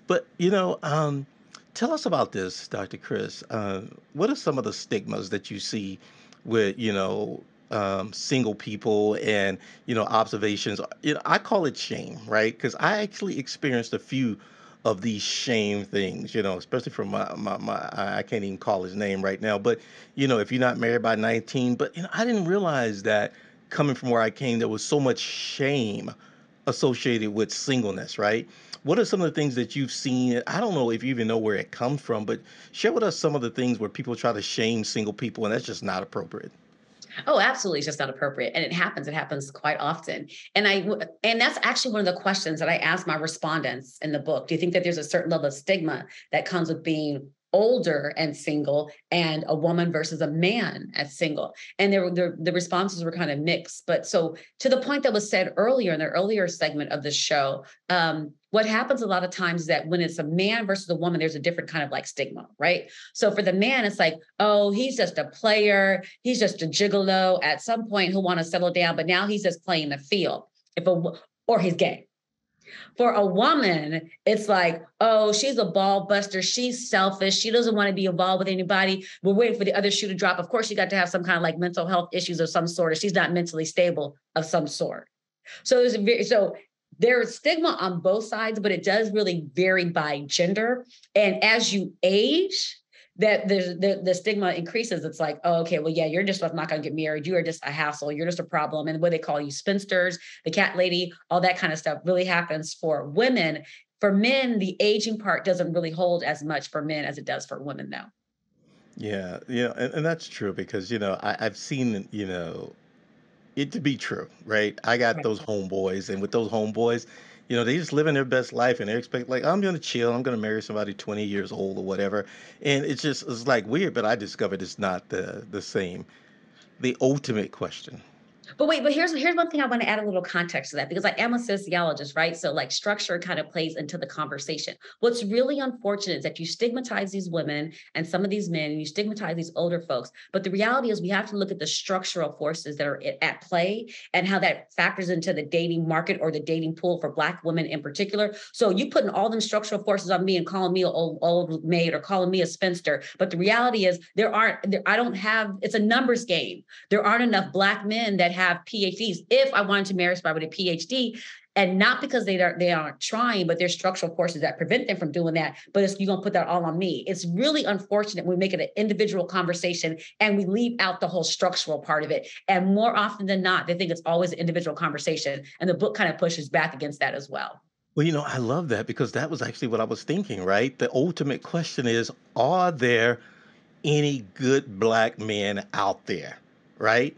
But, you know, um, tell us about this, Dr. Chris. Uh, what are some of the stigmas that you see with, you know, um, single people and, you know, observations? You know, I call it shame, right? Because I actually experienced a few of these shame things, you know, especially from my, my, my, I can't even call his name right now, but, you know, if you're not married by 19, but, you know, I didn't realize that coming from where I came, there was so much shame associated with singleness, right? What are some of the things that you've seen? I don't know if you even know where it comes from, but share with us some of the things where people try to shame single people, and that's just not appropriate. Oh, absolutely. It's just not appropriate. And it happens. It happens quite often. And I and that's actually one of the questions that I ask my respondents in the book. Do you think that there's a certain level of stigma that comes with being older and single and a woman versus a man as single and there were the, the responses were kind of mixed but so to the point that was said earlier in the earlier segment of the show um, what happens a lot of times is that when it's a man versus a woman there's a different kind of like stigma right so for the man it's like oh he's just a player he's just a gigolo at some point he'll want to settle down but now he's just playing the field if a or he's gay for a woman, it's like, oh, she's a ball buster. She's selfish. She doesn't want to be involved with anybody. We're waiting for the other shoe to drop. Of course, she got to have some kind of like mental health issues of some sort, or she's not mentally stable of some sort. So there's a very so there's stigma on both sides, but it does really vary by gender. And as you age, that the, the, the stigma increases. It's like, oh, okay, well, yeah, you're just not going to get married. You are just a hassle. You're just a problem. And what they call you spinsters, the cat lady, all that kind of stuff really happens for women. For men, the aging part doesn't really hold as much for men as it does for women, though. Yeah, yeah, and, and that's true because you know I, I've seen you know it to be true, right? I got Right. those homeboys, and with those homeboys, you know, they just living their best life, and they expect like I'm gonna chill, I'm gonna marry somebody 20 years old or whatever, and it's just it's like weird, but I discovered it's not the the same. The ultimate question. But wait, but here's here's one thing I want to add a little context to that because I am a sociologist, right? So like structure kind of plays into the conversation. What's really unfortunate is that you stigmatize these women and some of these men, and you stigmatize these older folks. But the reality is we have to look at the structural forces that are at play and how that factors into the dating market or the dating pool for Black women in particular. So you putting all them structural forces on me and calling me an old, old maid or calling me a spinster. But the reality is there aren't, there, I don't have, it's a numbers game. There aren't enough Black men that have PhDs. If I wanted to marry somebody with a PhD, and not because they are they aren't trying, but there's structural forces that prevent them from doing that. But you're gonna put that all on me. It's really unfortunate we make it an individual conversation and we leave out the whole structural part of it. And more often than not, they think it's always an individual conversation, and the book kind of pushes back against that as well. Well, you know, I love that because that was actually what I was thinking, right? The ultimate question is, are there any good black men out there, right?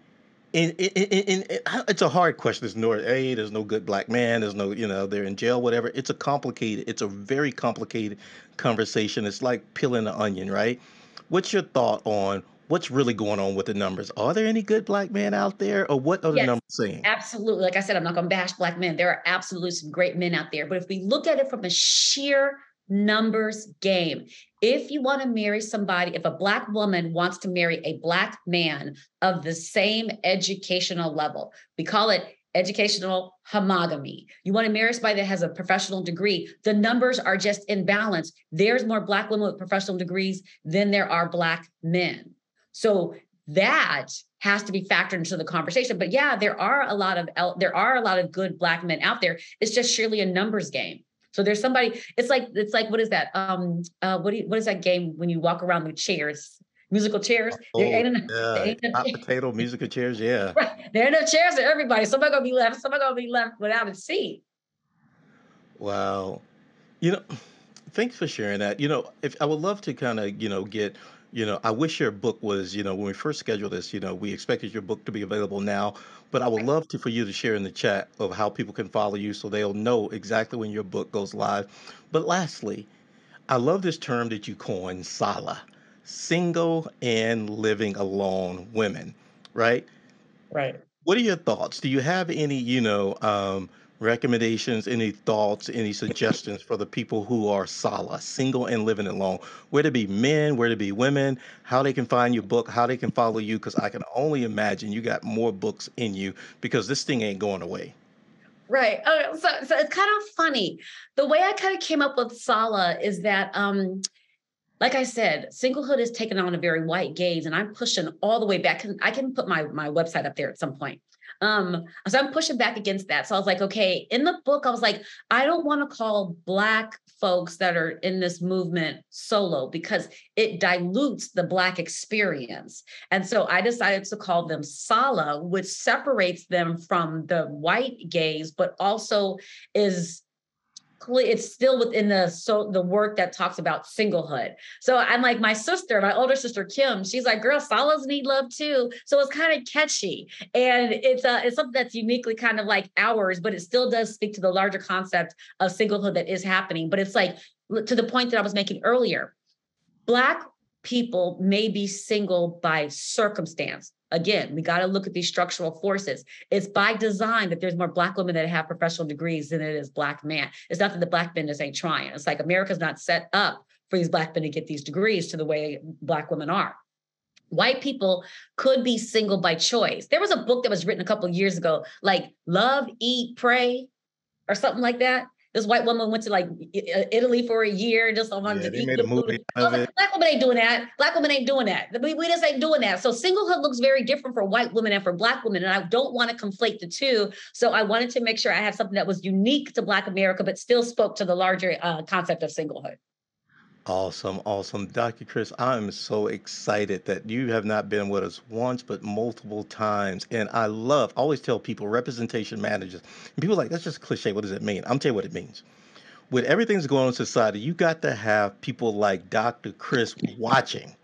And, and, and, and and it's a hard question. There's no, hey, there's no good black man. There's no, you know, they're in jail, whatever. It's a complicated, it's a very complicated conversation. It's like peeling an onion, right? What's your thought on what's really going on with the numbers? Are there any good black men out there, or what are the Yes, numbers saying? absolutely. Like I said, I'm not going to bash black men. There are absolutely some great men out there. But if we look at it from a sheer numbers game, if you want to marry somebody, if a black woman wants to marry a black man of the same educational level, we call it educational homogamy. You want to marry somebody that has a professional degree, the numbers are just in balance. There's more black women with professional degrees than there are black men. So that has to be factored into the conversation. But yeah, there are a lot of there are a lot of good black men out there. It's just surely a numbers game. So there's somebody. It's like it's like what is that? Um, uh, what do you, what is that game when you walk around with chairs? Musical chairs. Oh, there ain't enough, yeah. ain't enough Hot potato musical chairs. Yeah. <laughs> Right. There ain't enough chairs for everybody. Somebody gonna be left. Somebody gonna be left without a seat. Wow. You know, thanks for sharing that. You know, if I would love to kind of, you know, get, you know, I wish your book was, you know, when we first scheduled this, you know, we expected your book to be available now, but I would love to for you to share in the chat of how people can follow you so they'll know exactly when your book goes live. But lastly, I love this term that you coined, Sala, single and living alone women, right? Right. What are your thoughts? Do you have any, you know, um, recommendations, any thoughts, any suggestions for the people who are Sala, single and living alone? Where to be men, where to be women, how they can find your book, how they can follow you? Because I can only imagine you got more books in you because this thing ain't going away. Right. Okay. So, so it's kind of funny. The way I kind of came up with Sala is that, um, like I said, singlehood is taken on a very white gaze, and I'm pushing all the way back. I can put my my website up there at some point. Um, so I'm pushing back against that. So I was like, okay, in the book, I was like, I don't want to call Black folks that are in this movement solo because it dilutes the Black experience. And so I decided to call them Sala, which separates them from the white gaze, but also is it's still within the so the work that talks about singlehood. So I'm like my sister, my older sister Kim, she's like, girl, solos need love too. So it's kind of catchy. And it's uh it's something that's uniquely kind of like ours, but it still does speak to the larger concept of singlehood that is happening. But it's like to the point that I was making earlier. Black people may be single by circumstance Again, we got to look at these structural forces. It's by design that there's more Black women that have professional degrees than it is Black men. It's not that the Black men just ain't trying. It's like America's not set up for these Black men to get these degrees to the way Black women are. White people could be single by choice. There was a book that was written a couple years ago, like Love, Eat, Pray, or something like that. This white woman went to like Italy for a year just on yeah, to eat made a movie of it. Black women ain't doing that. Black women ain't doing that. We, we just ain't doing that. So singlehood looks very different for white women and for black women. And I don't want to conflate the two. So I wanted to make sure I had something that was unique to Black America, but still spoke to the larger uh, concept of singlehood. Awesome, awesome. Dr. Chris, I'm so excited that you have not been with us once, but multiple times. And I love, I always tell people representation managers, and people are like, that's just cliche. What does it mean? I'm telling you what it means. With everything that's going on in society, you got to have people like Dr. Chris watching.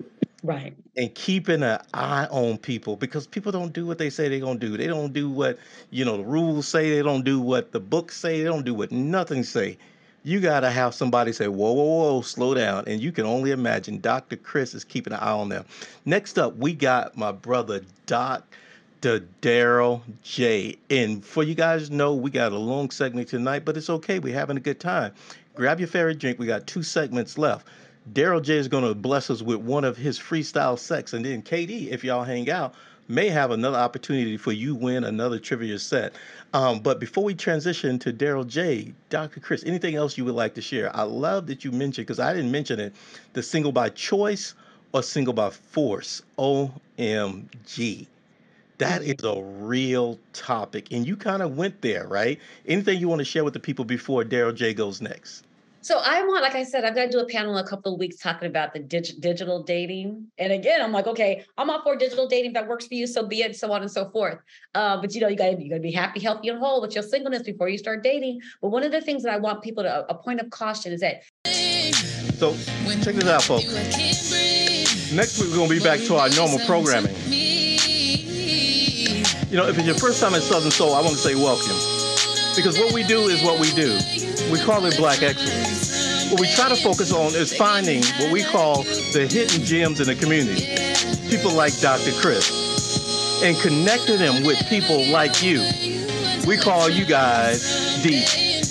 Right. And keeping an eye on people because people don't do what they say they're going to do. They don't do what, you know, the rules say. They don't do what the books say. They don't do what nothing say you got to have somebody say, whoa, whoa, whoa, slow down. And you can only imagine Dr. Chris is keeping an eye on them. Next up, we got my brother, Dr. Daryl J. And for you guys know, we got a long segment tonight, but it's okay. We're having a good time. Grab your favorite drink. We got two segments left. Daryl J is going to bless us with one of his freestyle sex. And then KD, if y'all hang out, may have another opportunity for you win another trivia set. Um, but before we transition to Daryl J, Dr. Chris, anything else you would like to share? I love that you mentioned because I didn't mention it, the single by choice or single by force. OMG. That is a real topic. And you kind of went there, right? Anything you want to share with the people before Daryl J goes next? So I want, like I said, I've got to do a panel in a couple of weeks talking about the dig- digital dating. And again, I'm like, okay, I'm all for digital dating. If that works for you, so be it, so on and so forth. Uh, but you know, you got you got to be happy, healthy, and whole with your singleness before you start dating. But one of the things that I want people to a point of caution is that. So check this out, folks. Next week we're gonna be back to our normal programming. You know, if it's your first time at Southern Soul, I want to say welcome. Because what we do is what we do. We call it black excellence. What we try to focus on is finding what we call the hidden gems in the community. People like Dr. Chris. And connecting them with people like you. We call you guys the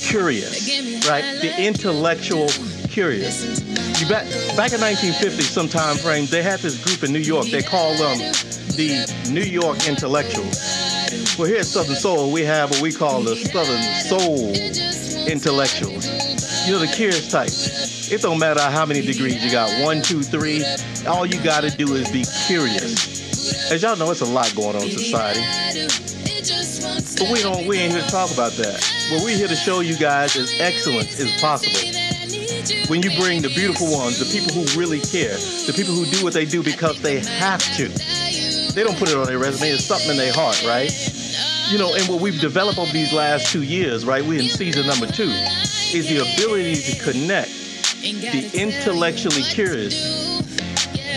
curious, right? The intellectual curious. Back, back in 1950, some time frame, they had this group in New York. They called them the New York Intellectuals. Well, here at Southern Soul, we have what we call the Southern Soul intellectuals. You know, the curious type. It don't matter how many degrees you got one, two, three. All you got to do is be curious. As y'all know, it's a lot going on in society. But we don't we ain't here to talk about that. What we're here to show you guys is excellence is possible. When you bring the beautiful ones, the people who really care, the people who do what they do because they have to. They don't put it on their resume, it's something in their heart, right? You know, and what we've developed over these last two years, right? We're in season number two, is the ability to connect the intellectually curious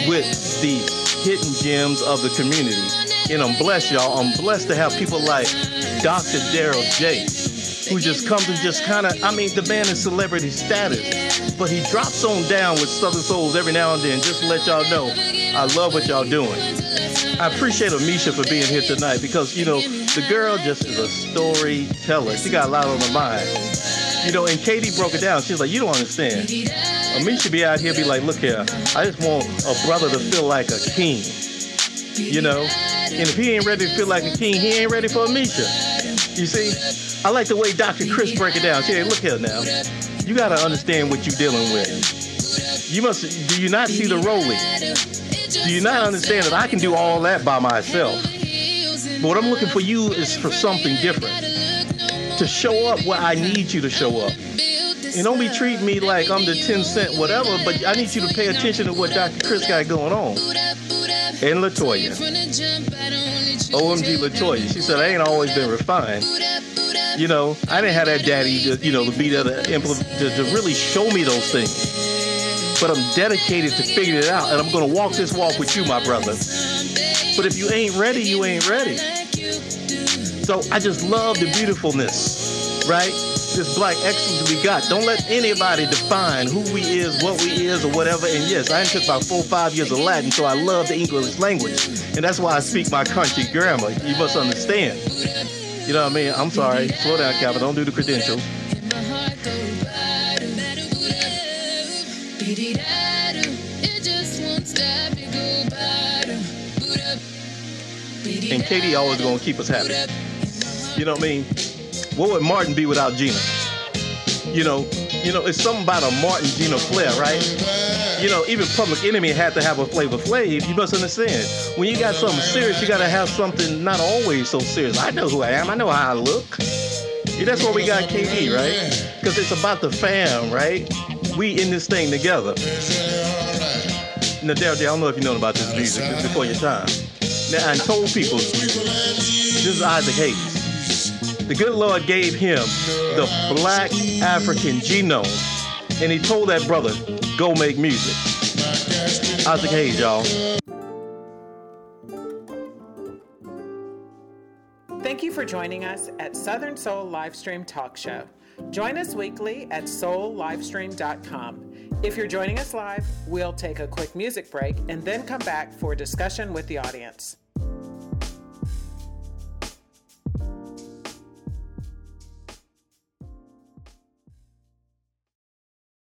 with the hidden gems of the community. And I'm blessed, y'all. I'm blessed to have people like Dr. Daryl J, who just comes and just kind of, I mean, the man is celebrity status, but he drops on down with Southern Souls every now and then just to let y'all know I love what y'all doing. I appreciate Amisha for being here tonight because, you know, the girl just is a storyteller. She got a lot on her mind. You know, and Katie broke it down. She's like, you don't understand. Amisha be out here be like, look here, I just want a brother to feel like a king. You know? And if he ain't ready to feel like a king, he ain't ready for Amisha. You see? I like the way Dr. Chris break it down. She said, look here now. You gotta understand what you're dealing with. You must do you not see the rolling? Do you not understand that I can do all that by myself? But what I'm looking for you is for something different to show up where I need you to show up. And don't be treating me like I'm the 10 cent whatever, but I need you to pay attention to what Dr. Chris got going on. And Latoya. OMG Latoya. She said, I ain't always been refined. You know, I didn't have that daddy, to, you know, to be there to, implement, to, to really show me those things. But I'm dedicated to figuring it out, and I'm going to walk this walk with you, my brother. But if you ain't ready, you ain't ready. So I just love the beautifulness, right? This black excellence we got. Don't let anybody define who we is, what we is, or whatever. And yes, I took about four five years of Latin, so I love the English language. And that's why I speak my country grammar. You must understand. You know what I mean? I'm sorry. Slow down, Calvin. Don't do the credentials. And Katie always gonna keep us happy. You know what I mean? What would Martin be without Gina? You know, you know, it's something about a Martin Gina Flair, right? You know, even Public Enemy had to have a Flavor Flav. You must understand. When you got something serious, you gotta have something not always so serious. I know who I am. I know how I look. Yeah, that's why we got KD, right? Because it's about the fam, right? We in this thing together. Now, Daryl, I don't know if you know about this music. It's before your time. Now, I told people, this is Isaac Hayes. The good Lord gave him the black African genome, and he told that brother, go make music. Isaac Hayes, y'all. Thank you for joining us at Southern Soul Livestream Talk Show. Join us weekly at soullivestream.com. If you're joining us live, we'll take a quick music break and then come back for a discussion with the audience.